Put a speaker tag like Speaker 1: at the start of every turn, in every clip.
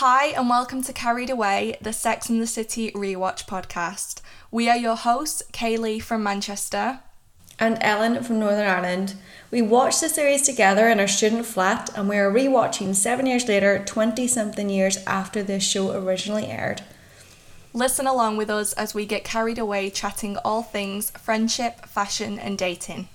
Speaker 1: Hi, and welcome to Carried Away, the Sex and the City rewatch podcast. We are your hosts, Kaylee from Manchester.
Speaker 2: and Ellen from Northern Ireland. We watched the series together in our student flat and we are rewatching seven years later, 20 something years after this show originally aired.
Speaker 1: Listen along with us as we get carried away chatting all things friendship, fashion, and dating.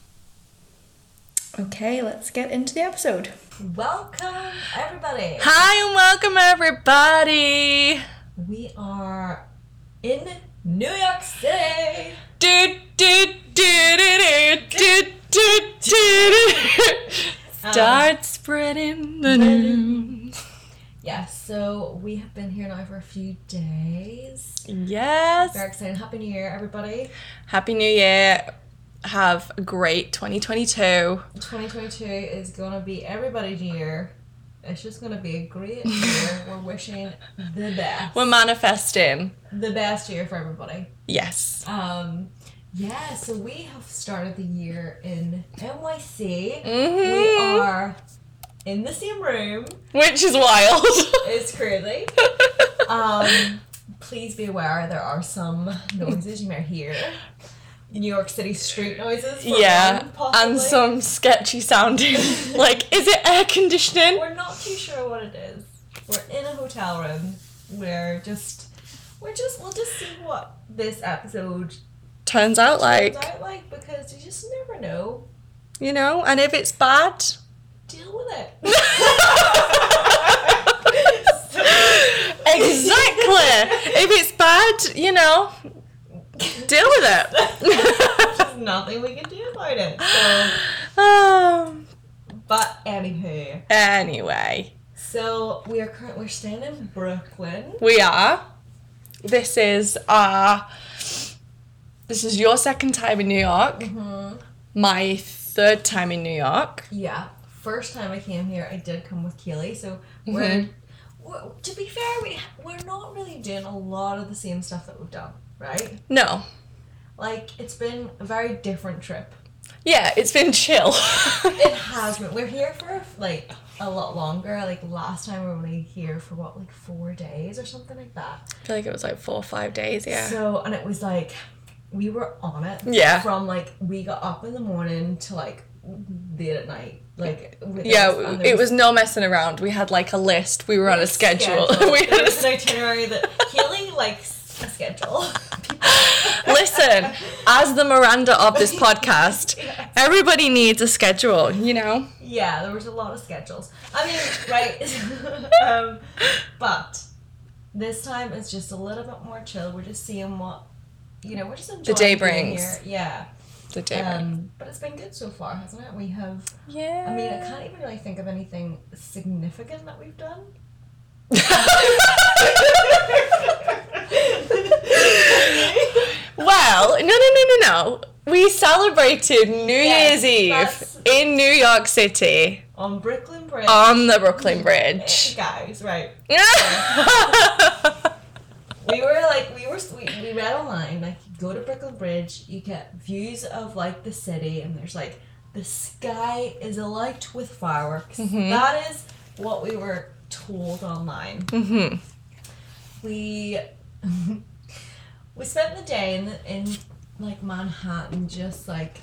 Speaker 2: Okay, let's get into the episode.
Speaker 3: Welcome, everybody.
Speaker 1: Hi, and welcome everybody.
Speaker 3: We are in New York City.
Speaker 1: Do, do, do, do, do, do, do, do. Start spreading the news.
Speaker 3: Yes, so we have been here now for a few days.
Speaker 1: Yes.
Speaker 3: Very excited. Happy New Year, everybody.
Speaker 1: Happy New Year. Have a great 2022.
Speaker 3: 2022 is going to be everybody's year. It's just going to be a great year. We're wishing the best.
Speaker 1: We're manifesting.
Speaker 3: The best year for everybody.
Speaker 1: Yes.
Speaker 3: Um, yeah, so we have started the year in NYC.
Speaker 1: Mhm.
Speaker 3: We are in the same room.
Speaker 1: Which is wild.
Speaker 3: It's crazy. Um, please be aware there are some noises you may hear. New York City street noises.
Speaker 1: yeah.
Speaker 3: one.
Speaker 1: And some sketchy sounding. like, is it air conditioning?
Speaker 3: We're not too sure what it is. We're in a hotel room. We're just, we're just, we'll just see what this episode
Speaker 1: Turns out like,
Speaker 3: turns out like because you just never know.
Speaker 1: you know, and if it's bad,
Speaker 3: Deal with it.
Speaker 1: exactly. if it's bad, you know, deal with it.
Speaker 3: There's nothing we can do about it. So,
Speaker 1: um,
Speaker 3: but anywho,
Speaker 1: anyway,
Speaker 3: so we are currently we're staying in Brooklyn.
Speaker 1: we are. This is our. This is your second time in New York.
Speaker 3: Mm-hmm.
Speaker 1: My third time in New York.
Speaker 3: Yeah, first time I came here, I did come with Keely. So we're,
Speaker 1: Mhm.
Speaker 3: we're to be fair, we we're not really doing a lot of the same stuff that we've done, right?
Speaker 1: No.
Speaker 3: Like it's been a very different trip.
Speaker 1: Yeah, it's been chill.
Speaker 3: It has been. We're here for like a lot longer. Like last time we were only here for what like four days or something like that.
Speaker 1: I feel like it was like four or five days, yeah.
Speaker 3: So and it was like we were on it.
Speaker 1: Yeah.
Speaker 3: From like we got up in the morning to like late at night. Like us,
Speaker 1: yeah, it was no messing around. We had like a list. We were on a schedule. we had a
Speaker 3: was an itinerary that Keely likes a schedule.
Speaker 1: Listen, as the Miranda of this podcast, everybody needs a schedule, you know?
Speaker 3: yeah, there was a lot of schedules. I mean, right. um, but this time it's just a little bit more chill. We're just seeing what you know. We're just enjoying
Speaker 1: the
Speaker 3: day
Speaker 1: brings.
Speaker 3: Here. Yeah.
Speaker 1: The day.
Speaker 3: Um, but it's been good so far, hasn't it? We have.
Speaker 1: yeah.
Speaker 3: I mean, I can't even really think of anything significant that we've done.
Speaker 1: Well, no, no, no, no, no. We celebrated New Year's
Speaker 3: that's-
Speaker 1: Eve in New York City
Speaker 3: On Brooklyn Bridge.
Speaker 1: on the Brooklyn Bridge.
Speaker 3: Guys, right. We were like, we were, we, we read online, like, you go to Brooklyn Bridge, you get views of, like, the city, and there's, like, the sky is alight with fireworks.
Speaker 1: Mhm.
Speaker 3: That is what we were told online.
Speaker 1: hmm
Speaker 3: We, we spent the day in, the, in, like, Manhattan, just, like,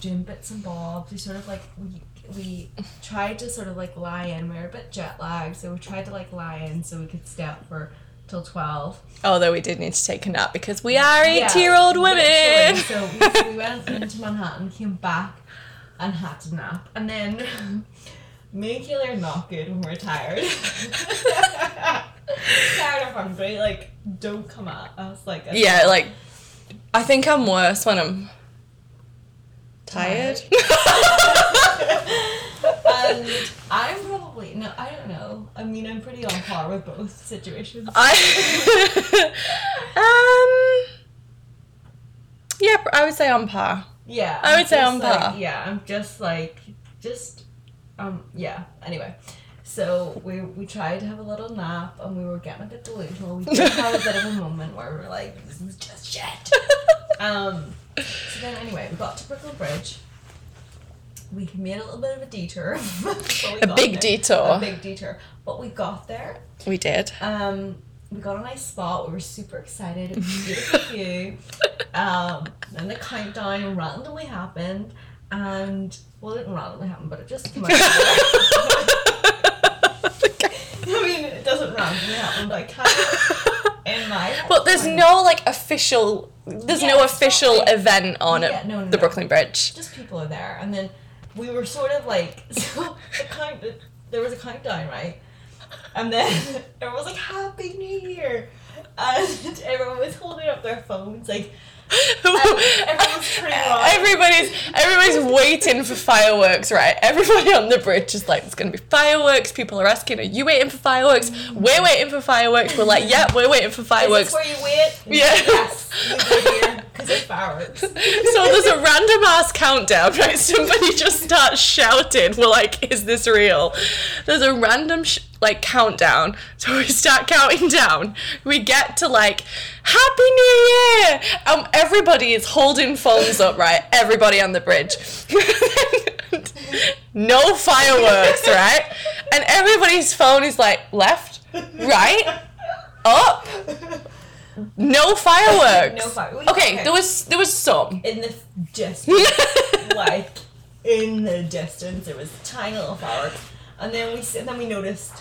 Speaker 3: doing bits and bobs. We sort of, like, we, we tried to sort of, like, lie in. We were a bit jet lagged, so we tried to, like, lie in so we could stay up for till 12.
Speaker 1: Although we did need to take a nap because we are
Speaker 3: Yeah,
Speaker 1: 80 year old women.
Speaker 3: So we, we went into Manhattan, came back, and had to nap. And then me and Keely are not good when we're tired. tired or hungry, like, don't come at us. Like,
Speaker 1: yeah, like, I think I'm worse when I'm tired.
Speaker 3: and I'm probably, no, I don't know. I mean, I'm pretty on par with both situations.
Speaker 1: I um yeah, I would say on par.
Speaker 3: Yeah.
Speaker 1: I would
Speaker 3: I'm
Speaker 1: say on
Speaker 3: like-
Speaker 1: par.
Speaker 3: Yeah, I'm just like, just, um, yeah. Anyway, so we we tried to have a little nap and we were getting a bit delusional. We did have a bit of a moment where we were like, this is just shit. Um, so then anyway, we got to Brooklyn Bridge we made a little bit of a detour.
Speaker 1: A big
Speaker 3: there.
Speaker 1: detour.
Speaker 3: A big detour. But we got there.
Speaker 1: We did.
Speaker 3: Um, we got a nice spot. We were super excited. It was a beautiful view. Um, then the countdown randomly happened, and well, it didn't randomly happen, but it just came out. of nowhere. I mean, it doesn't randomly happen, but kind of in my. head,
Speaker 1: But there's no like official. There's
Speaker 3: Yeah,
Speaker 1: no official
Speaker 3: like-
Speaker 1: event on
Speaker 3: Yeah,
Speaker 1: it.
Speaker 3: no, no,
Speaker 1: the
Speaker 3: no.
Speaker 1: Brooklyn Bridge.
Speaker 3: just people are there, and then we were sort of like so the count. There was a countdown, right? And then everyone was like, "Happy New Year," and everyone was holding up their phones, like everyone was turning around.
Speaker 1: Everybody's everybody's waiting for fireworks, right? Everybody on the bridge is like, "It's gonna be fireworks." People are asking, "Are you waiting for fireworks?" We're waiting for fireworks. We're like, "Yeah, we're waiting for
Speaker 3: Is
Speaker 1: fireworks."
Speaker 3: this where you wait?
Speaker 1: Yeah.
Speaker 3: Yes, we go here
Speaker 1: So there's a random ass countdown, right? Somebody just starts shouting. We're like, is this real? There's a random sh- like countdown. So we start counting down. We get to like, Happy New Year! Um, everybody is holding phones up, right? Everybody on the bridge. no fireworks, right? And everybody's phone is like left, right, up. No fireworks.
Speaker 3: No fire- we-
Speaker 1: Okay,
Speaker 3: okay.
Speaker 1: there was there was some.
Speaker 3: In the distance, like in the distance, there was tiny little fireworks, and then we s- then we noticed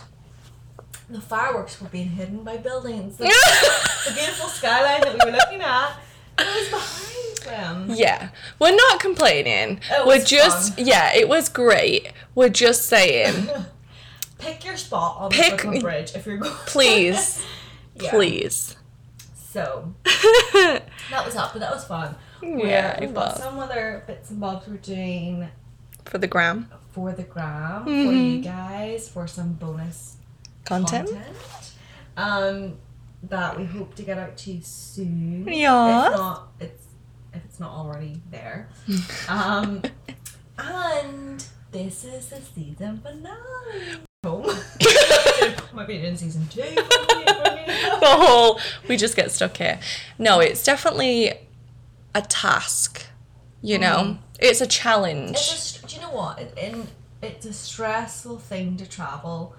Speaker 3: the fireworks were being hidden by buildings. The, the beautiful skyline that we were looking at, was behind them.
Speaker 1: yeah, we're not complaining. We're just
Speaker 3: fun.
Speaker 1: yeah, it was great. We're just saying,
Speaker 3: Pick your spot on
Speaker 1: Pick-
Speaker 3: the Brooklyn Bridge if you're going.
Speaker 1: please,
Speaker 3: Yeah.
Speaker 1: please.
Speaker 3: So that was up, but that was fun.
Speaker 1: Yeah,
Speaker 3: we've
Speaker 1: it
Speaker 3: got
Speaker 1: was.
Speaker 3: some other bits and bobs we're doing
Speaker 1: For the gram
Speaker 3: for the gram for
Speaker 1: Mm-hmm.
Speaker 3: you guys for some bonus
Speaker 1: content.
Speaker 3: content. Um, that we hope to get out to you soon.
Speaker 1: Yeah.
Speaker 3: If not, it's if it's not already there. um, and this is the season finale. Home. Might be in season two. for me- for me.
Speaker 1: The whole we just get stuck here. No, it's definitely a task. You know, it's a challenge.
Speaker 3: It's a, do you know what? It, in, it's a stressful thing to travel.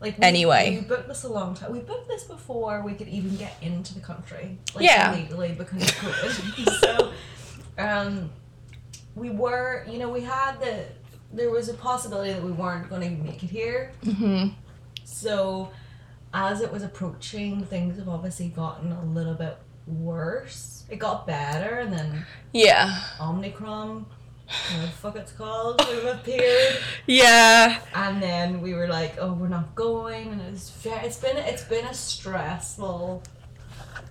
Speaker 3: Like we,
Speaker 1: Anyway.
Speaker 3: we booked this a long time. We booked this before we could even get into the country, like
Speaker 1: Yeah.
Speaker 3: legally because of COVID. so, um, we were, you know, we had the there was a possibility that we weren't going to make it here.
Speaker 1: hmm
Speaker 3: So, as it was approaching, things have obviously gotten a little bit worse. It got better, and then
Speaker 1: Yeah,
Speaker 3: the fuck it's called, sort of appeared,
Speaker 1: yeah.
Speaker 3: and then we were like, "Oh, we're not going," and it's it's been it's been a stressful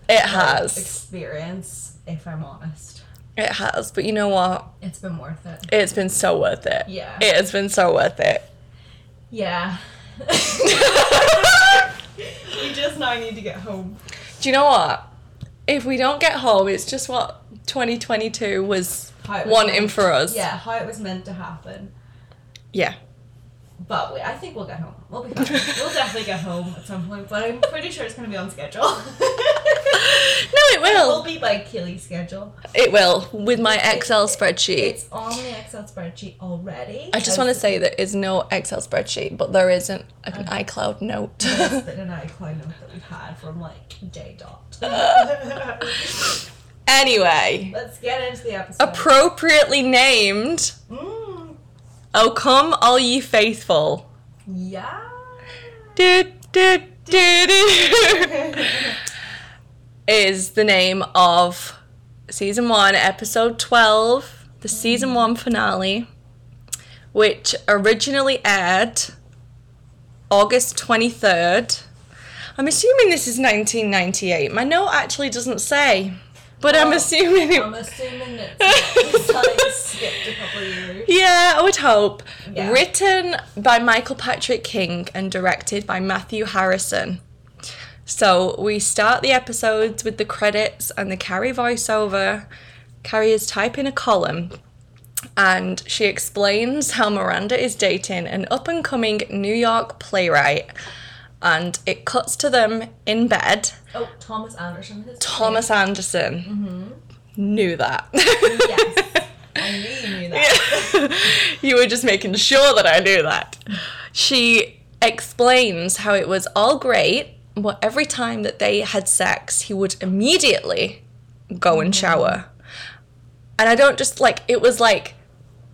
Speaker 1: It has.
Speaker 3: experience, if I'm honest.
Speaker 1: It has. But you know what?
Speaker 3: It's been worth it.
Speaker 1: It's been so worth it.
Speaker 3: Yeah.
Speaker 1: It has been so worth it.
Speaker 3: Yeah. we just now need to get home.
Speaker 1: Do you know what? If we don't get home, it's just what 2022 was
Speaker 3: was
Speaker 1: wanting
Speaker 3: meant-
Speaker 1: for us.
Speaker 3: Yeah, how it was meant to happen.
Speaker 1: Yeah.
Speaker 3: But we, I think we'll get home. We'll be fine. we'll definitely get home at some point, but I'm pretty sure it's going to be on schedule.
Speaker 1: No, it will.
Speaker 3: It will be by Keely's schedule.
Speaker 1: It will with my Excel spreadsheet.
Speaker 3: It's on the Excel spreadsheet already.
Speaker 1: I just want to say there is no Excel spreadsheet, but there is an, an iCloud note.
Speaker 3: That's been an iCloud note that we've had from like J Dot.
Speaker 1: anyway,
Speaker 3: Let's get into the episode.
Speaker 1: appropriately named
Speaker 3: Mm,
Speaker 1: "Oh Come All Ye Faithful."
Speaker 3: yeah.
Speaker 1: Do, do, do, do. is the name of season one, episode 12, the season mm. one finale, which originally aired August 23rd. I'm assuming this is 1998. My note actually doesn't say, but I'm assuming.
Speaker 3: I'm assuming it's, like skipped a couple of years.
Speaker 1: Yeah, I would hope.
Speaker 3: Yeah.
Speaker 1: Written by Michael Patrick King and directed by Matthew Harrison. So we start the episodes with the credits and the Carrie voiceover. Carrie is typing a column and she explains how Miranda is dating an up and coming New York playwright. And it cuts to them in bed.
Speaker 3: Oh, Thomas Anderson.
Speaker 1: Thomas Anderson. Mm-hmm. Knew that.
Speaker 3: Oh, yes. I knew you knew that.
Speaker 1: you were just making sure that I knew that. She explains how it was all great, but every time that they had sex, he would immediately go and mm-hmm. shower. And I don't just like it was like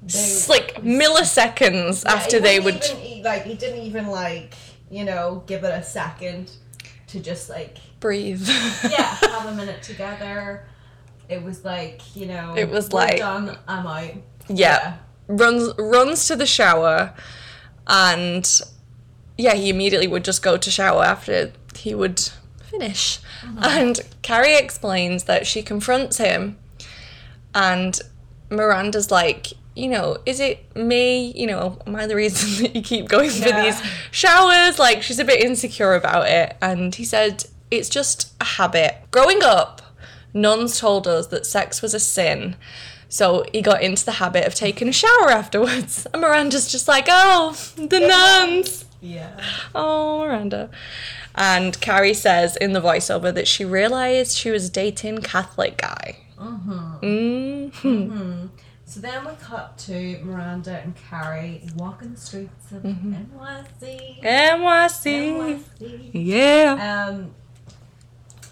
Speaker 1: s- like milliseconds after they would
Speaker 3: even, like he didn't even like you know give it a second to just like
Speaker 1: breathe.
Speaker 3: yeah have a minute together. It was like you know
Speaker 1: It was like-
Speaker 3: done. I'm out.
Speaker 1: yeah. Runs runs to the shower and yeah, he immediately would just go to shower after he would finish. Mm-hmm. And Carrie explains that she confronts him and Miranda's like, you know, is it me? You know, am I the reason that you keep going for
Speaker 3: Yeah.
Speaker 1: these showers? Like, she's a bit insecure about it. And he said, it's just a habit. Growing up, nuns told us that sex was a sin. So he got into the habit of taking a shower afterwards. And Miranda's just like, oh, the nuns.
Speaker 3: Yeah.
Speaker 1: Oh, Miranda. And Carrie says in the voiceover that she realized she was dating Catholic guy. Mm-hmm.
Speaker 3: So then we cut to Miranda and Carrie walking the streets of NYC.
Speaker 1: NYC.
Speaker 3: NYC.
Speaker 1: Yeah.
Speaker 3: Um,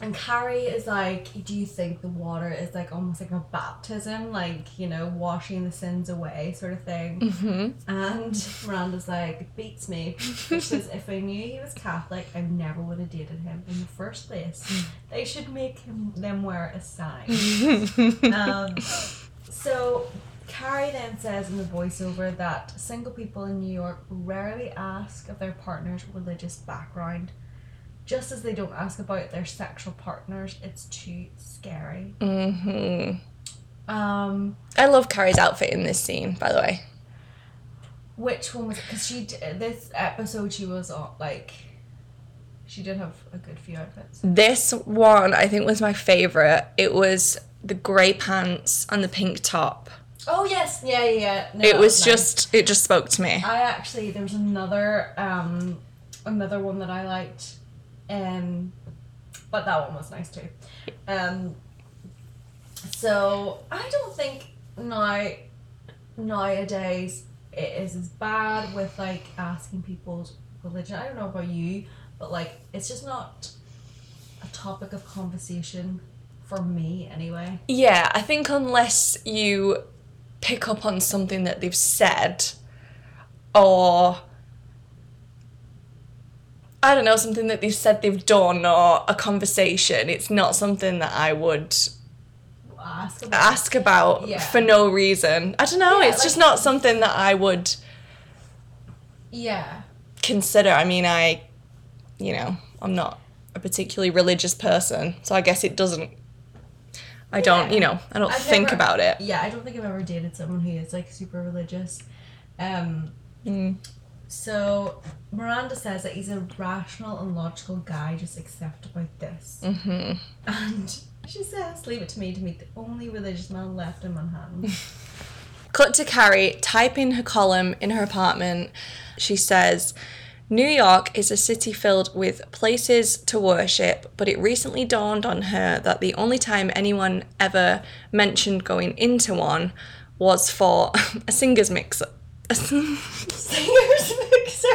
Speaker 3: and Carrie is like, do you think the water is like almost like a baptism, like you know, washing the sins away, sort of thing?
Speaker 1: Mm-hmm.
Speaker 3: And Miranda's like, beats me. She says, if I knew he was Catholic, I never would have dated him in the first place. They should make him them wear a sign. um, so Carrie then says in the voiceover that single people in New York rarely ask of their partner's religious background. Just as they don't ask about their sexual partners, it's too scary.
Speaker 1: hmm
Speaker 3: Um,
Speaker 1: I love Carrie's outfit in this scene, by the way.
Speaker 3: which one was? Because she this episode she was on like, she did have a good few outfits.
Speaker 1: This one I think was my favorite. It was the grey pants and the pink top.
Speaker 3: Oh yes, yeah, yeah. yeah. No,
Speaker 1: it
Speaker 3: that
Speaker 1: was
Speaker 3: nice.
Speaker 1: just it just spoke to me.
Speaker 3: I actually there was another um another one that I liked, um, but that one was nice too. Um, so I don't think now nowadays it is as bad with like asking people's religion. I don't know about you, but like it's just not a topic of conversation for me anyway.
Speaker 1: Yeah, I think unless you pick up on something that they've said or I don't know, something that they've said they've done or a conversation, it's not something that I would
Speaker 3: Ask about
Speaker 1: ask about
Speaker 3: Yeah.
Speaker 1: for no reason. I don't know,
Speaker 3: Yeah,
Speaker 1: it's just not something that I would
Speaker 3: yeah.
Speaker 1: consider. I mean, I, you know, I'm not a particularly religious person, so I guess it doesn't. I don't,
Speaker 3: Yeah.
Speaker 1: you know, I don't
Speaker 3: I've
Speaker 1: think
Speaker 3: never-
Speaker 1: about it.
Speaker 3: Yeah, I don't think I've ever dated someone who is like super religious. Um,
Speaker 1: Mm.
Speaker 3: so Miranda says that he's a rational and logical guy, just accept about this.
Speaker 1: hmm
Speaker 3: And she says, "Leave it to me to meet the only religious man left in Manhattan."
Speaker 1: Cut to Carrie typing her column in her apartment. She says, New York is a city filled with places to worship, but it recently dawned on her that the only time anyone ever mentioned going into one was for a singer's mixer.
Speaker 3: Singer's mixer.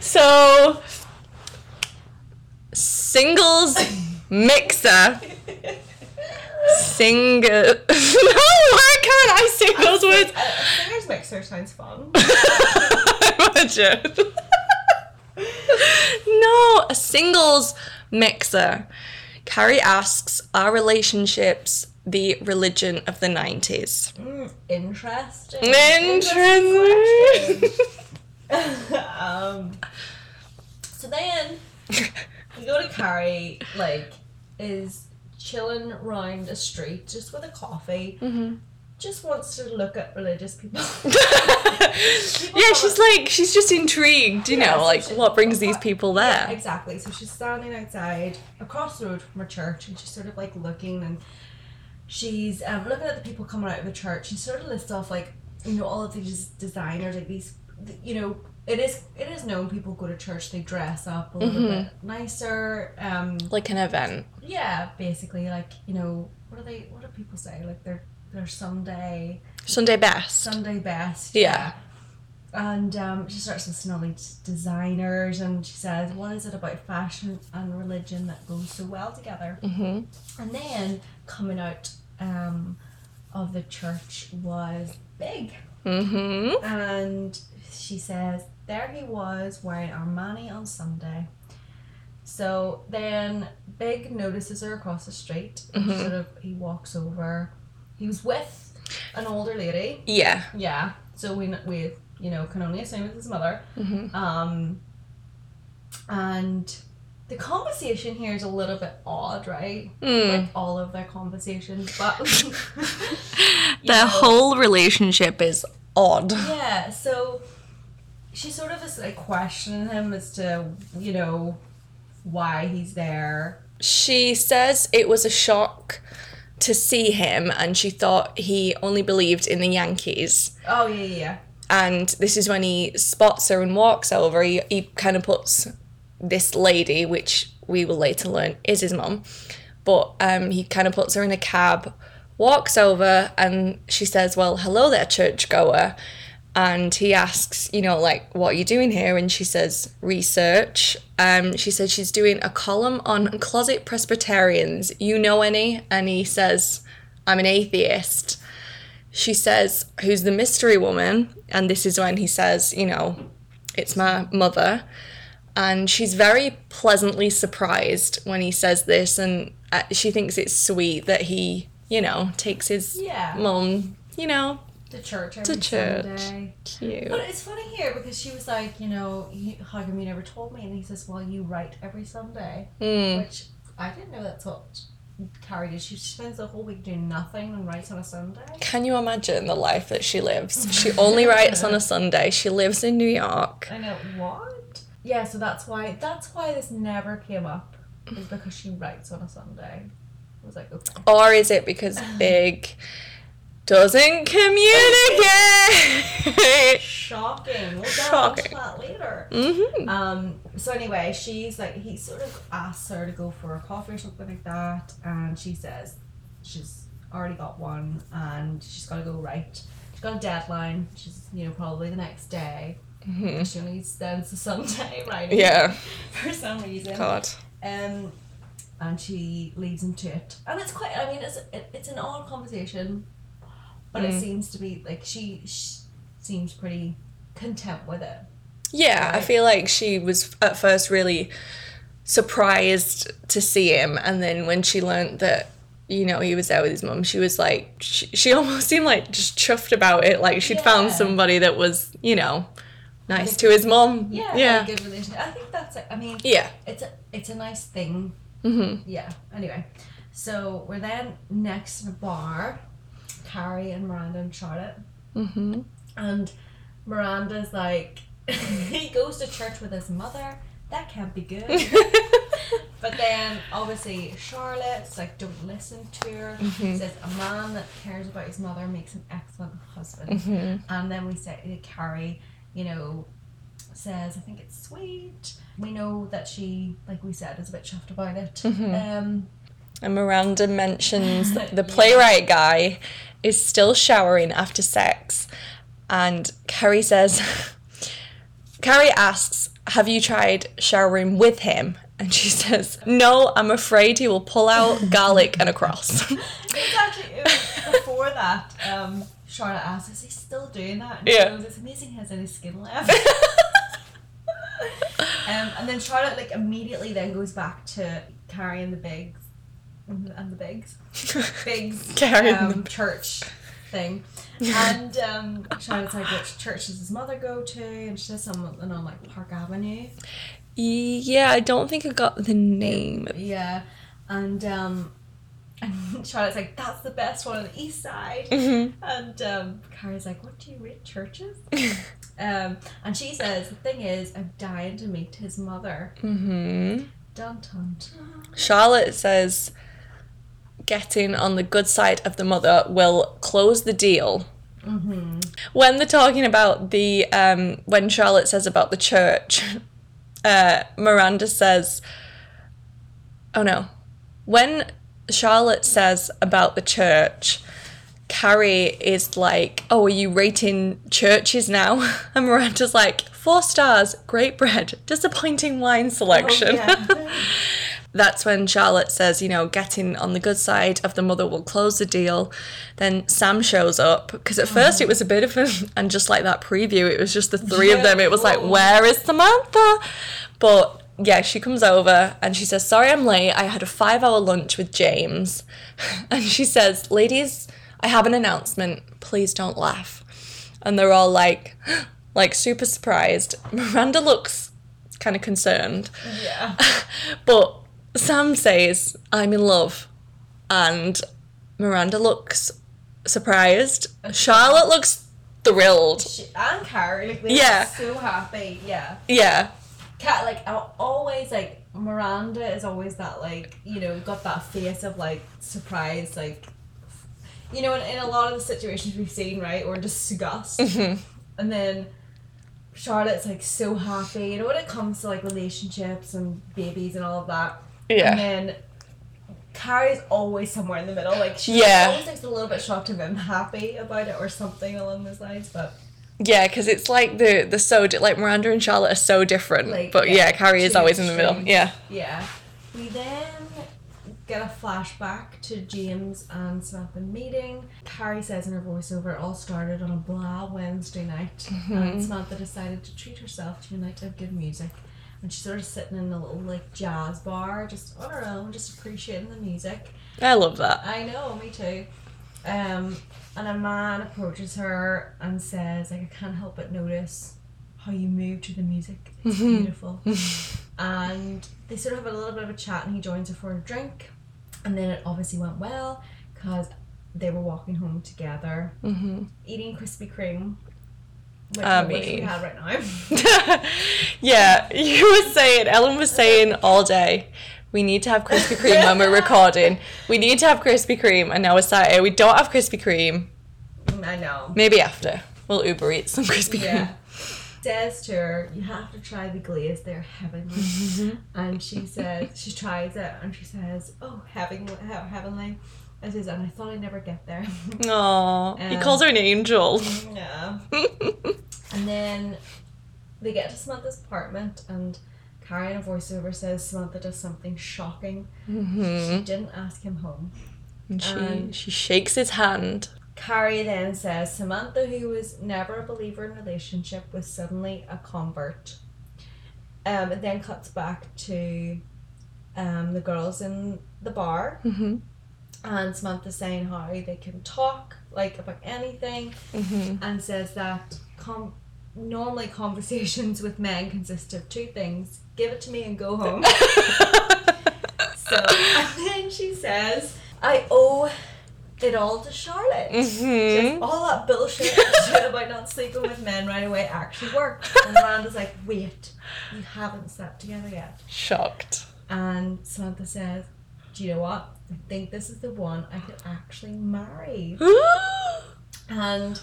Speaker 1: so, singles mixer. Singer. no, why can't I say those words?
Speaker 3: Singer's mixer sounds fun.
Speaker 1: Imagine. no, a singles mixer. Carrie asks, Are relationships the religion of the 90s?
Speaker 3: Mm, interesting.
Speaker 1: Interesting.
Speaker 3: question. um, so then we go to Carrie, like, is chilling around a street just with a coffee. Just wants to look at religious people.
Speaker 1: yeah, she's like, she's just intrigued, you
Speaker 3: Yeah,
Speaker 1: know,
Speaker 3: so
Speaker 1: like
Speaker 3: she-
Speaker 1: what brings these people
Speaker 3: Yeah,
Speaker 1: there.
Speaker 3: exactly. So she's standing outside across the road from her church and she's sort of like looking and she's um, looking at the people coming out of the church. She sort of lists off like, you know, all of these designers, like these, you know, it is it is known people go to church, they dress up a little
Speaker 1: Mm-hmm.
Speaker 3: bit nicer. Um,
Speaker 1: Like an event.
Speaker 3: yeah, basically, like, you know, what do they what do people say like they're they're Sunday
Speaker 1: Sunday best.
Speaker 3: Sunday best
Speaker 1: Yeah.
Speaker 3: and um, she starts listening to all these designers and she says what is it about fashion and religion that goes so well together
Speaker 1: hmm
Speaker 3: and then coming out um, of the church was big
Speaker 1: hmm
Speaker 3: and she says there he was wearing Armani on Sunday. So then Big notices her across the street.
Speaker 1: Mhm.
Speaker 3: Sort of he walks over. He was with an older lady.
Speaker 1: Yeah.
Speaker 3: Yeah. So we we you know can only assume it's his mother.
Speaker 1: hmm
Speaker 3: Um. And the conversation here is a little bit odd, right?
Speaker 1: Mm.
Speaker 3: Like all of their conversations, but
Speaker 1: Their
Speaker 3: know.
Speaker 1: whole relationship is odd.
Speaker 3: Yeah, so she sort of is like questioning him as to, you know, why he's there.
Speaker 1: She says it was a shock to see him, and she thought he only believed in the Yankees.
Speaker 3: Oh yeah, yeah, yeah.
Speaker 1: And this is when he spots her and walks over. He, he kind of puts this lady, which we will later learn is his mum, but um, he kind of puts her in a cab, walks over, and she says, Well, hello there, churchgoer. And he asks, you know, like, what are you doing here? And she says, research. Um, she says she's doing a column on closet Presbyterians. You know any? And he says, I'm an atheist she says, Who's the mystery woman? And this is when he says, You know, it's my mother. And she's very pleasantly surprised when he says this, and uh, she thinks it's sweet that he, you know, takes his
Speaker 3: Yeah.
Speaker 1: mum, you know,
Speaker 3: To church every
Speaker 1: church.
Speaker 3: Sunday.
Speaker 1: cute.
Speaker 3: But it's funny here because she was like, you know, how come you never told me? And he says, well, you write every Sunday,
Speaker 1: Mm.
Speaker 3: which I didn't know that's what Carrie did. She spends the whole week doing nothing and writes on a Sunday.
Speaker 1: Can you imagine the life that she lives? She only writes on a Sunday. She lives in New York.
Speaker 3: I know what. Yeah, so that's why that's why this never came up. Is because she writes on a Sunday. I was like, okay.
Speaker 1: Or is it because Big doesn't communicate?
Speaker 3: Shocking. We'll get
Speaker 1: Shocking.
Speaker 3: that later.
Speaker 1: hmm
Speaker 3: Um. So anyway, she's like, he sort of asks her to go for a coffee or something like that, and she says she's already got one, and she's got to go right. She's got a deadline. She's you know probably the next day.
Speaker 1: hmm
Speaker 3: She only spends the Sunday right?
Speaker 1: Yeah.
Speaker 3: For some reason.
Speaker 1: God.
Speaker 3: Um, and she leads him to it, and it's quite. I mean, it's it, it's an odd conversation, but it
Speaker 1: Mm.
Speaker 3: seems to be like she, she seems pretty content with it.
Speaker 1: Yeah, I feel like she was at first really surprised to see him, and then when she learned that, you know, he was there with his mum, she was like, she, she almost seemed like just chuffed about it, like she'd found somebody that was, you know, nice to his mum.
Speaker 3: Yeah,
Speaker 1: yeah,
Speaker 3: yeah. good relationship. I think that's. It. I mean,
Speaker 1: yeah.
Speaker 3: it's a it's a nice thing.
Speaker 1: hmm
Speaker 3: Yeah. Anyway, so we're then next in a bar, Carrie and Miranda and Charlotte,
Speaker 1: hmm
Speaker 3: and Miranda's like, he goes to church with his mother. That can't be good. But then obviously Charlotte's like don't listen to her. Says a man that cares about his mother makes an excellent husband.
Speaker 1: hmm
Speaker 3: And then we say Carrie, you know, says I think it's sweet. We know that she, like we said, is a bit chuffed about it. Um,
Speaker 1: And Miranda mentions that the playwright guy is still showering after sex. And Carrie says, Carrie asks, Have you tried showering with him? And she says, No, I'm afraid he will pull out garlic and a cross.
Speaker 3: it's actually it before that. Um, Charlotte asks, "Is he still doing that?" And
Speaker 1: Yeah.
Speaker 3: goes, "It's amazing he has any skin left." um, and then Charlotte like immediately then goes back to Carrie and the Bigs and the Bigs.
Speaker 1: And
Speaker 3: um, church thing. And um, Charlotte's like, which church does his mother go to? And she says something on like Park Avenue.
Speaker 1: yeah, I don't think I got the name.
Speaker 3: Yeah. And um and Charlotte's like, that's the best one on the east side.
Speaker 1: Mhm.
Speaker 3: And um Carrie's like, What do you rate churches? um and she says, the thing is, I'm dying to meet his mother.
Speaker 1: Mm-hmm.
Speaker 3: Dun dun dun.
Speaker 1: Charlotte says, Getting on the good side of the mother will close the deal.
Speaker 3: Mm-hmm.
Speaker 1: when they're talking about the um when Charlotte says about the church, uh Miranda says Oh no. When Charlotte says about the church, Carrie is like, Oh, are you rating churches now? And Miranda's like, Four stars, great bread, disappointing wine selection.
Speaker 3: yeah.
Speaker 1: That's when Charlotte says, you know, getting on the good side of the mother will close the deal. Then Sam shows up because at first it was a bit of a, and just like that preview, it was just the three of them. It was like, where is Samantha? But yeah, she comes over and she says, sorry I'm late. I had a five hour lunch with James. And she says, ladies, I have an announcement. Please don't laugh. And they're all like, like super surprised. Miranda looks kind of concerned.
Speaker 3: yeah.
Speaker 1: But Sam says, I'm in love. And Miranda looks surprised. Charlotte looks thrilled.
Speaker 3: She, and Carrie, like
Speaker 1: Yeah.
Speaker 3: so happy. Yeah.
Speaker 1: Yeah.
Speaker 3: Cat like always like Miranda is always that like you know got that face of like surprise like you know in, in a lot of the situations we've seen right or disgust
Speaker 1: Mm-hmm.
Speaker 3: and then Charlotte's like so happy you know when it comes to like relationships and babies and all of that
Speaker 1: Yeah.
Speaker 3: and then Carrie's always somewhere in the middle like she
Speaker 1: Yeah.
Speaker 3: always looks a little bit shocked and I'm happy about it or something along those lines but
Speaker 1: Yeah, because it's like the the so di- like Miranda and Charlotte are so different.
Speaker 3: Like,
Speaker 1: but
Speaker 3: yeah,
Speaker 1: yeah, Carrie is always in the middle. Yeah.
Speaker 3: Yeah. We then get a flashback to James and Samantha meeting. Carrie says in her voiceover, it all started on a blah Wednesday night.
Speaker 1: Mm-hmm.
Speaker 3: And Samantha decided to treat herself to a night of good music. And she's sort of sitting in a little like jazz bar, just on her own, just appreciating the music.
Speaker 1: I love that.
Speaker 3: I know, me too. Um, and a man approaches her and says, like, I can't help but notice how you move to the music. It's beautiful. and they sort of have a little bit of a chat and he joins her for a drink. And then it obviously went well because they were walking home together,
Speaker 1: hmm
Speaker 3: eating Krispy Kreme. Which
Speaker 1: I
Speaker 3: I wish we
Speaker 1: mean-
Speaker 3: right now.
Speaker 1: yeah, you were saying Ellen was saying all day. We need to have Krispy Kreme when we're recording. We need to have Krispy Kreme, and now it's Saturday. We don't have Krispy Kreme.
Speaker 3: I know.
Speaker 1: Maybe after we'll Uber eat some Krispy Kreme.
Speaker 3: Yeah. Says to her, you have to try the glaze. They're heavenly. and she says, she tries it, and she says, oh, heavenly, he- heavenly. And says, and I thought I'd never get there.
Speaker 1: Aw, he
Speaker 3: Um,
Speaker 1: calls her an angel.
Speaker 3: yeah. And then they get to Samantha's apartment, and Carrie in a voiceover says Samantha does something shocking.
Speaker 1: hmm
Speaker 3: She didn't ask him home.
Speaker 1: And she she shakes his hand.
Speaker 3: Carrie then says Samantha, who was never a believer in relationship, was suddenly a convert. Um, it then cuts back to um, the girls in the bar,
Speaker 1: hmm
Speaker 3: and Samantha saying how they can talk like about anything,
Speaker 1: hmm
Speaker 3: and says that com- normally conversations with men consist of two things: give it to me and go home. so, and then she says, "I owe it all to Charlotte."
Speaker 1: Mhm.
Speaker 3: Just all that bullshit about not sleeping with men right away actually worked. And Miranda's like, wait, you haven't slept together yet.
Speaker 1: Shocked.
Speaker 3: And Samantha says, do you know what? I think this is the one I could actually marry. And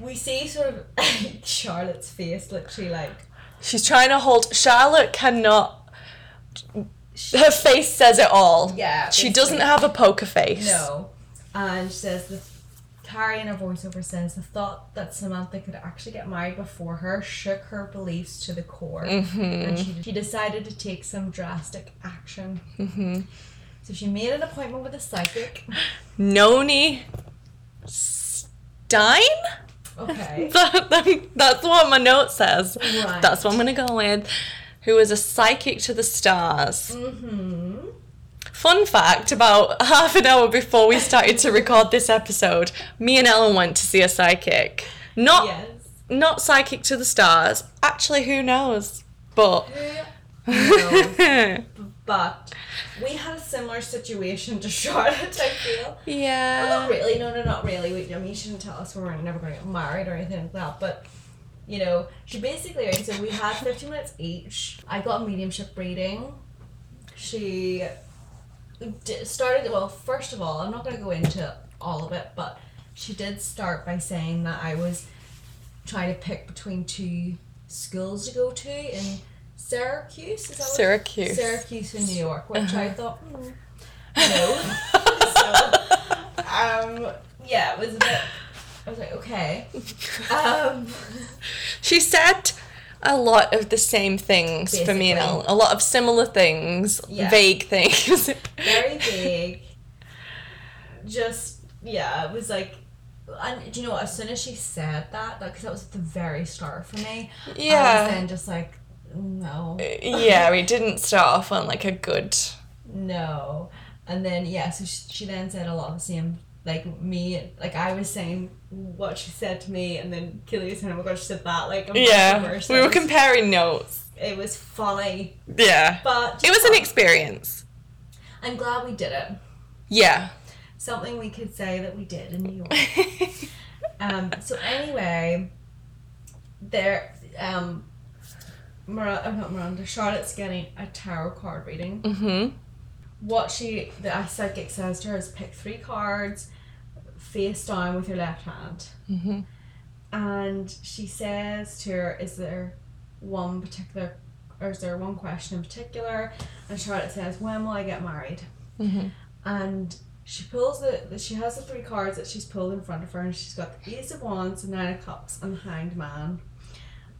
Speaker 3: we see sort of Charlotte's face literally like,
Speaker 1: She's trying to hold. Charlotte cannot. Her face says it all.
Speaker 3: yeah.
Speaker 1: She doesn't have a poker face.
Speaker 3: No. And she says the Carrie in her voiceover says the thought that Samantha could actually get married before her shook her beliefs to the core.
Speaker 1: Mm-hmm.
Speaker 3: And she, she decided to take some drastic action.
Speaker 1: Mm-hmm.
Speaker 3: So she made an appointment with a psychic.
Speaker 1: Noni Stein?
Speaker 3: Okay.
Speaker 1: That- that- that's what my note says.
Speaker 3: Right.
Speaker 1: That's what I'm going to go with. Who is a psychic to the stars.
Speaker 3: mm-hmm.
Speaker 1: Fun fact about half an hour before we started to record this episode, me and Ellen went to see a psychic. Not
Speaker 3: Yes.
Speaker 1: not psychic to the stars. Actually, who knows? But
Speaker 3: No. But we had a similar situation to Charlotte, I feel. Well,
Speaker 1: yeah.
Speaker 3: not really. No, no, not really. We, I mean, you shouldn't tell us we're never going to get married or anything like that. But, you know, she basically, right, so we had 15 minutes each. I got a mediumship reading. She started, well, first of all, I'm not going to go into all of it, but she did start by saying that I was trying to pick between two schools to go to in Syracuse. Is that what
Speaker 1: Syracuse.
Speaker 3: Syracuse in New York, which I thought, hmm, no. so, um, yeah, it was a bit. I was like, okay. Um,
Speaker 1: She said a lot of the same things for me and
Speaker 3: Basically.
Speaker 1: A lot of similar things,
Speaker 3: Yeah.
Speaker 1: vague things.
Speaker 3: very vague. Just yeah, it was like, and do you know what? As soon as she said that, because that was at the very start for me.
Speaker 1: Yeah.
Speaker 3: then just like, no, uh,
Speaker 1: yeah, we didn't start off on like a good.
Speaker 3: no, and then yeah, so she, she then said a lot of the same. Like me, like I was saying what she said to me, and then Kelly was saying, "Oh my gosh, she said that." Like,
Speaker 1: Yeah. We were comparing notes.
Speaker 3: It was funny,
Speaker 1: Yeah.
Speaker 3: but
Speaker 1: It was an experience.
Speaker 3: I'm glad we did it.
Speaker 1: Yeah.
Speaker 3: Something we could say that we did in New York. Um, so anyway, there, um, Miranda, not Miranda, Charlotte's getting a tarot card reading.
Speaker 1: mm-hmm.
Speaker 3: What she, the psychic says to her is pick three cards, face down with her left hand.
Speaker 1: Mm-hmm.
Speaker 3: And she says to her, is there one particular, or is there one question in particular? And Charlotte says, when will I get married?
Speaker 1: Mm-hmm.
Speaker 3: and she pulls the, she has the three cards that she's pulled in front of her and she's got the ace of wands the nine of cups and the hanged man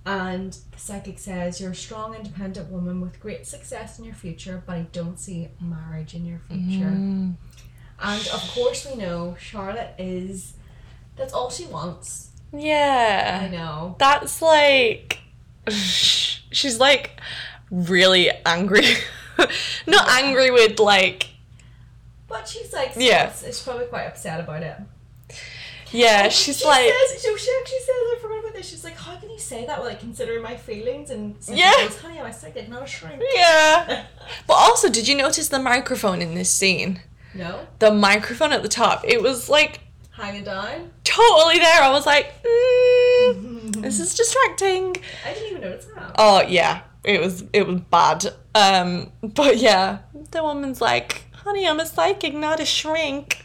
Speaker 3: and the psychic says you're a strong independent woman with great success in your future but i don't see marriage in your future
Speaker 1: Mm.
Speaker 3: And of course we know charlotte is that's all she wants
Speaker 1: Yeah.
Speaker 3: i know
Speaker 1: That's like. She's like really angry. Not angry with like.
Speaker 3: but she's like
Speaker 1: Yeah.
Speaker 3: she's probably quite upset about it
Speaker 1: Yeah, she's
Speaker 3: she
Speaker 1: like.
Speaker 3: says, so she actually says, I forgot about this. She's like, how can you say that? Like, considering my feelings and
Speaker 1: Yeah.
Speaker 3: goes, honey, I'm a psychic, not a shrink.
Speaker 1: Yeah. But also, did you notice the microphone in this scene?
Speaker 3: No,
Speaker 1: The microphone at the top. It was like hang
Speaker 3: hanging down.
Speaker 1: totally there. I was like, mm, this is distracting.
Speaker 3: I didn't even notice that.
Speaker 1: Oh yeah, it was it was bad. Um, but yeah, the woman's like, "Honey, I'm a psychic, not a shrink."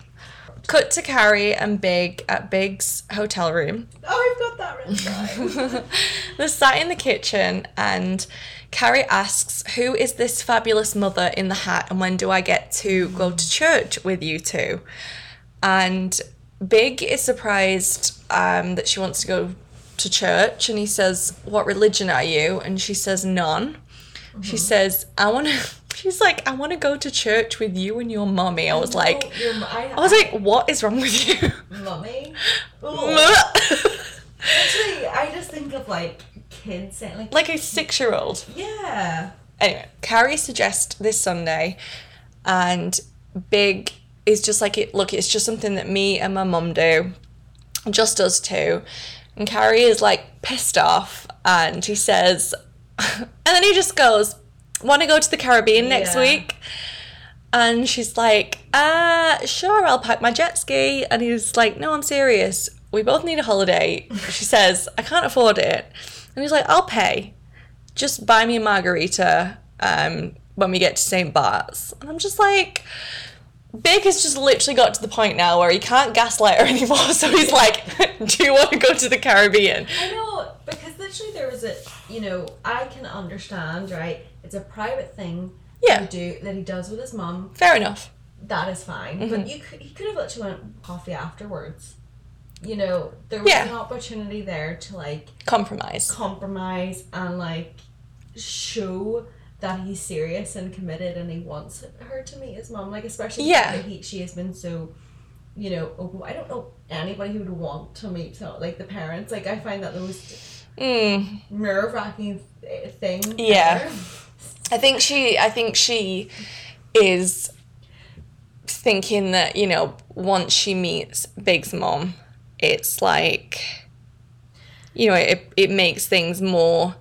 Speaker 1: Cut to Carrie and Big at Big's hotel room.
Speaker 3: Oh, I've got that written down.
Speaker 1: They're sat in the kitchen, and Carrie asks, "Who is this fabulous mother in the hat, and when do I get to go to church with you two? And Big is surprised um, that she wants to go to church, and he says, "What religion are you?" And she says, "None." She says, "I want to." She's like, "I want to go to church with you and your mommy." I was like,
Speaker 3: Oh, I,
Speaker 1: I was like, "What is wrong with you?"
Speaker 3: mummy. Ooh. Actually, I just think of like kids saying like,
Speaker 1: like a six-year-old.
Speaker 3: yeah.
Speaker 1: Anyway, Carrie suggests this Sunday, and Big is just like it. Look, it's just something that me and my mum do, just us two. And Carrie is like pissed off, and he says, and then he just goes, "Want to go to the Caribbean next
Speaker 3: Yeah.
Speaker 1: week?" And she's like, uh, sure, I'll pack my jet ski. And he's like, no, I'm serious. We both need a holiday. She says, I can't afford it. And he's like, I'll pay. Just buy me a margarita um, when we get to St. Bart's. And I'm just like, Big has just literally got to the point now where he can't gaslight her anymore. So he's like, do you want to go to the Caribbean?
Speaker 3: I know because literally there was a you know I can understand right. It's a private thing.
Speaker 1: Yeah.
Speaker 3: Do that he does with his mum.
Speaker 1: Fair enough.
Speaker 3: That is fine.
Speaker 1: Mm-hmm.
Speaker 3: But you could he could have literally went coffee afterwards. You know there was
Speaker 1: Yeah.
Speaker 3: an opportunity there to like
Speaker 1: Compromise.
Speaker 3: compromise and like show that he's serious and committed and he wants her to meet his mom like especially
Speaker 1: Yeah.
Speaker 3: fact that he, she has been so you know open i don't know anybody who would want to meet so, like the parents like i find that the most
Speaker 1: Mm.
Speaker 3: nerve-wracking thing
Speaker 1: Yeah.
Speaker 3: ever.
Speaker 1: I think she I think she is thinking that, you know, once she meets Big's mom, it's like you know, it it makes things more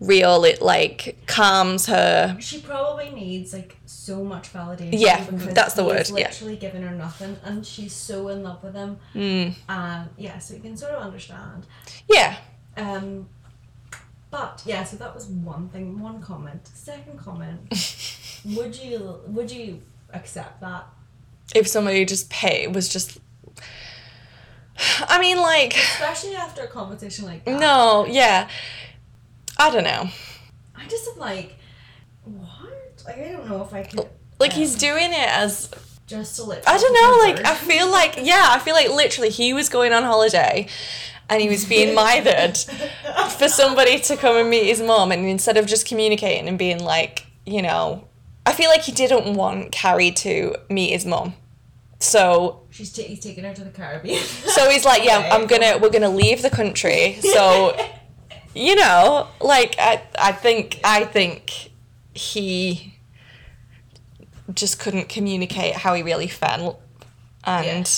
Speaker 1: real. It like calms her.
Speaker 3: she probably needs like so much validation
Speaker 1: Yeah, that's the word,
Speaker 3: has
Speaker 1: yeah.
Speaker 3: literally given her nothing and she's so in love with him
Speaker 1: Mm.
Speaker 3: and yeah so you can sort of understand
Speaker 1: Yeah.
Speaker 3: Um, but yeah, so that was one thing, one comment. Second comment, would you would you accept that?
Speaker 1: If somebody just pay was just I mean like
Speaker 3: Especially after a competition like that.
Speaker 1: no, yeah. I don't know.
Speaker 3: I just am like, what? Like I don't know if I could.
Speaker 1: Like he's doing it as
Speaker 3: just to let.
Speaker 1: I don't know, like I feel like yeah, I feel like literally he was going on holiday and he was being mithered for somebody to come and meet his mom and instead of just communicating and being like, you know, I feel like he didn't want Carrie to meet his mom. So
Speaker 3: She's ta- he's taking her to the Caribbean.
Speaker 1: so he's like, yeah, I'm gonna we're gonna leave the country. So you know, like I I think I think he just couldn't communicate how he really felt. And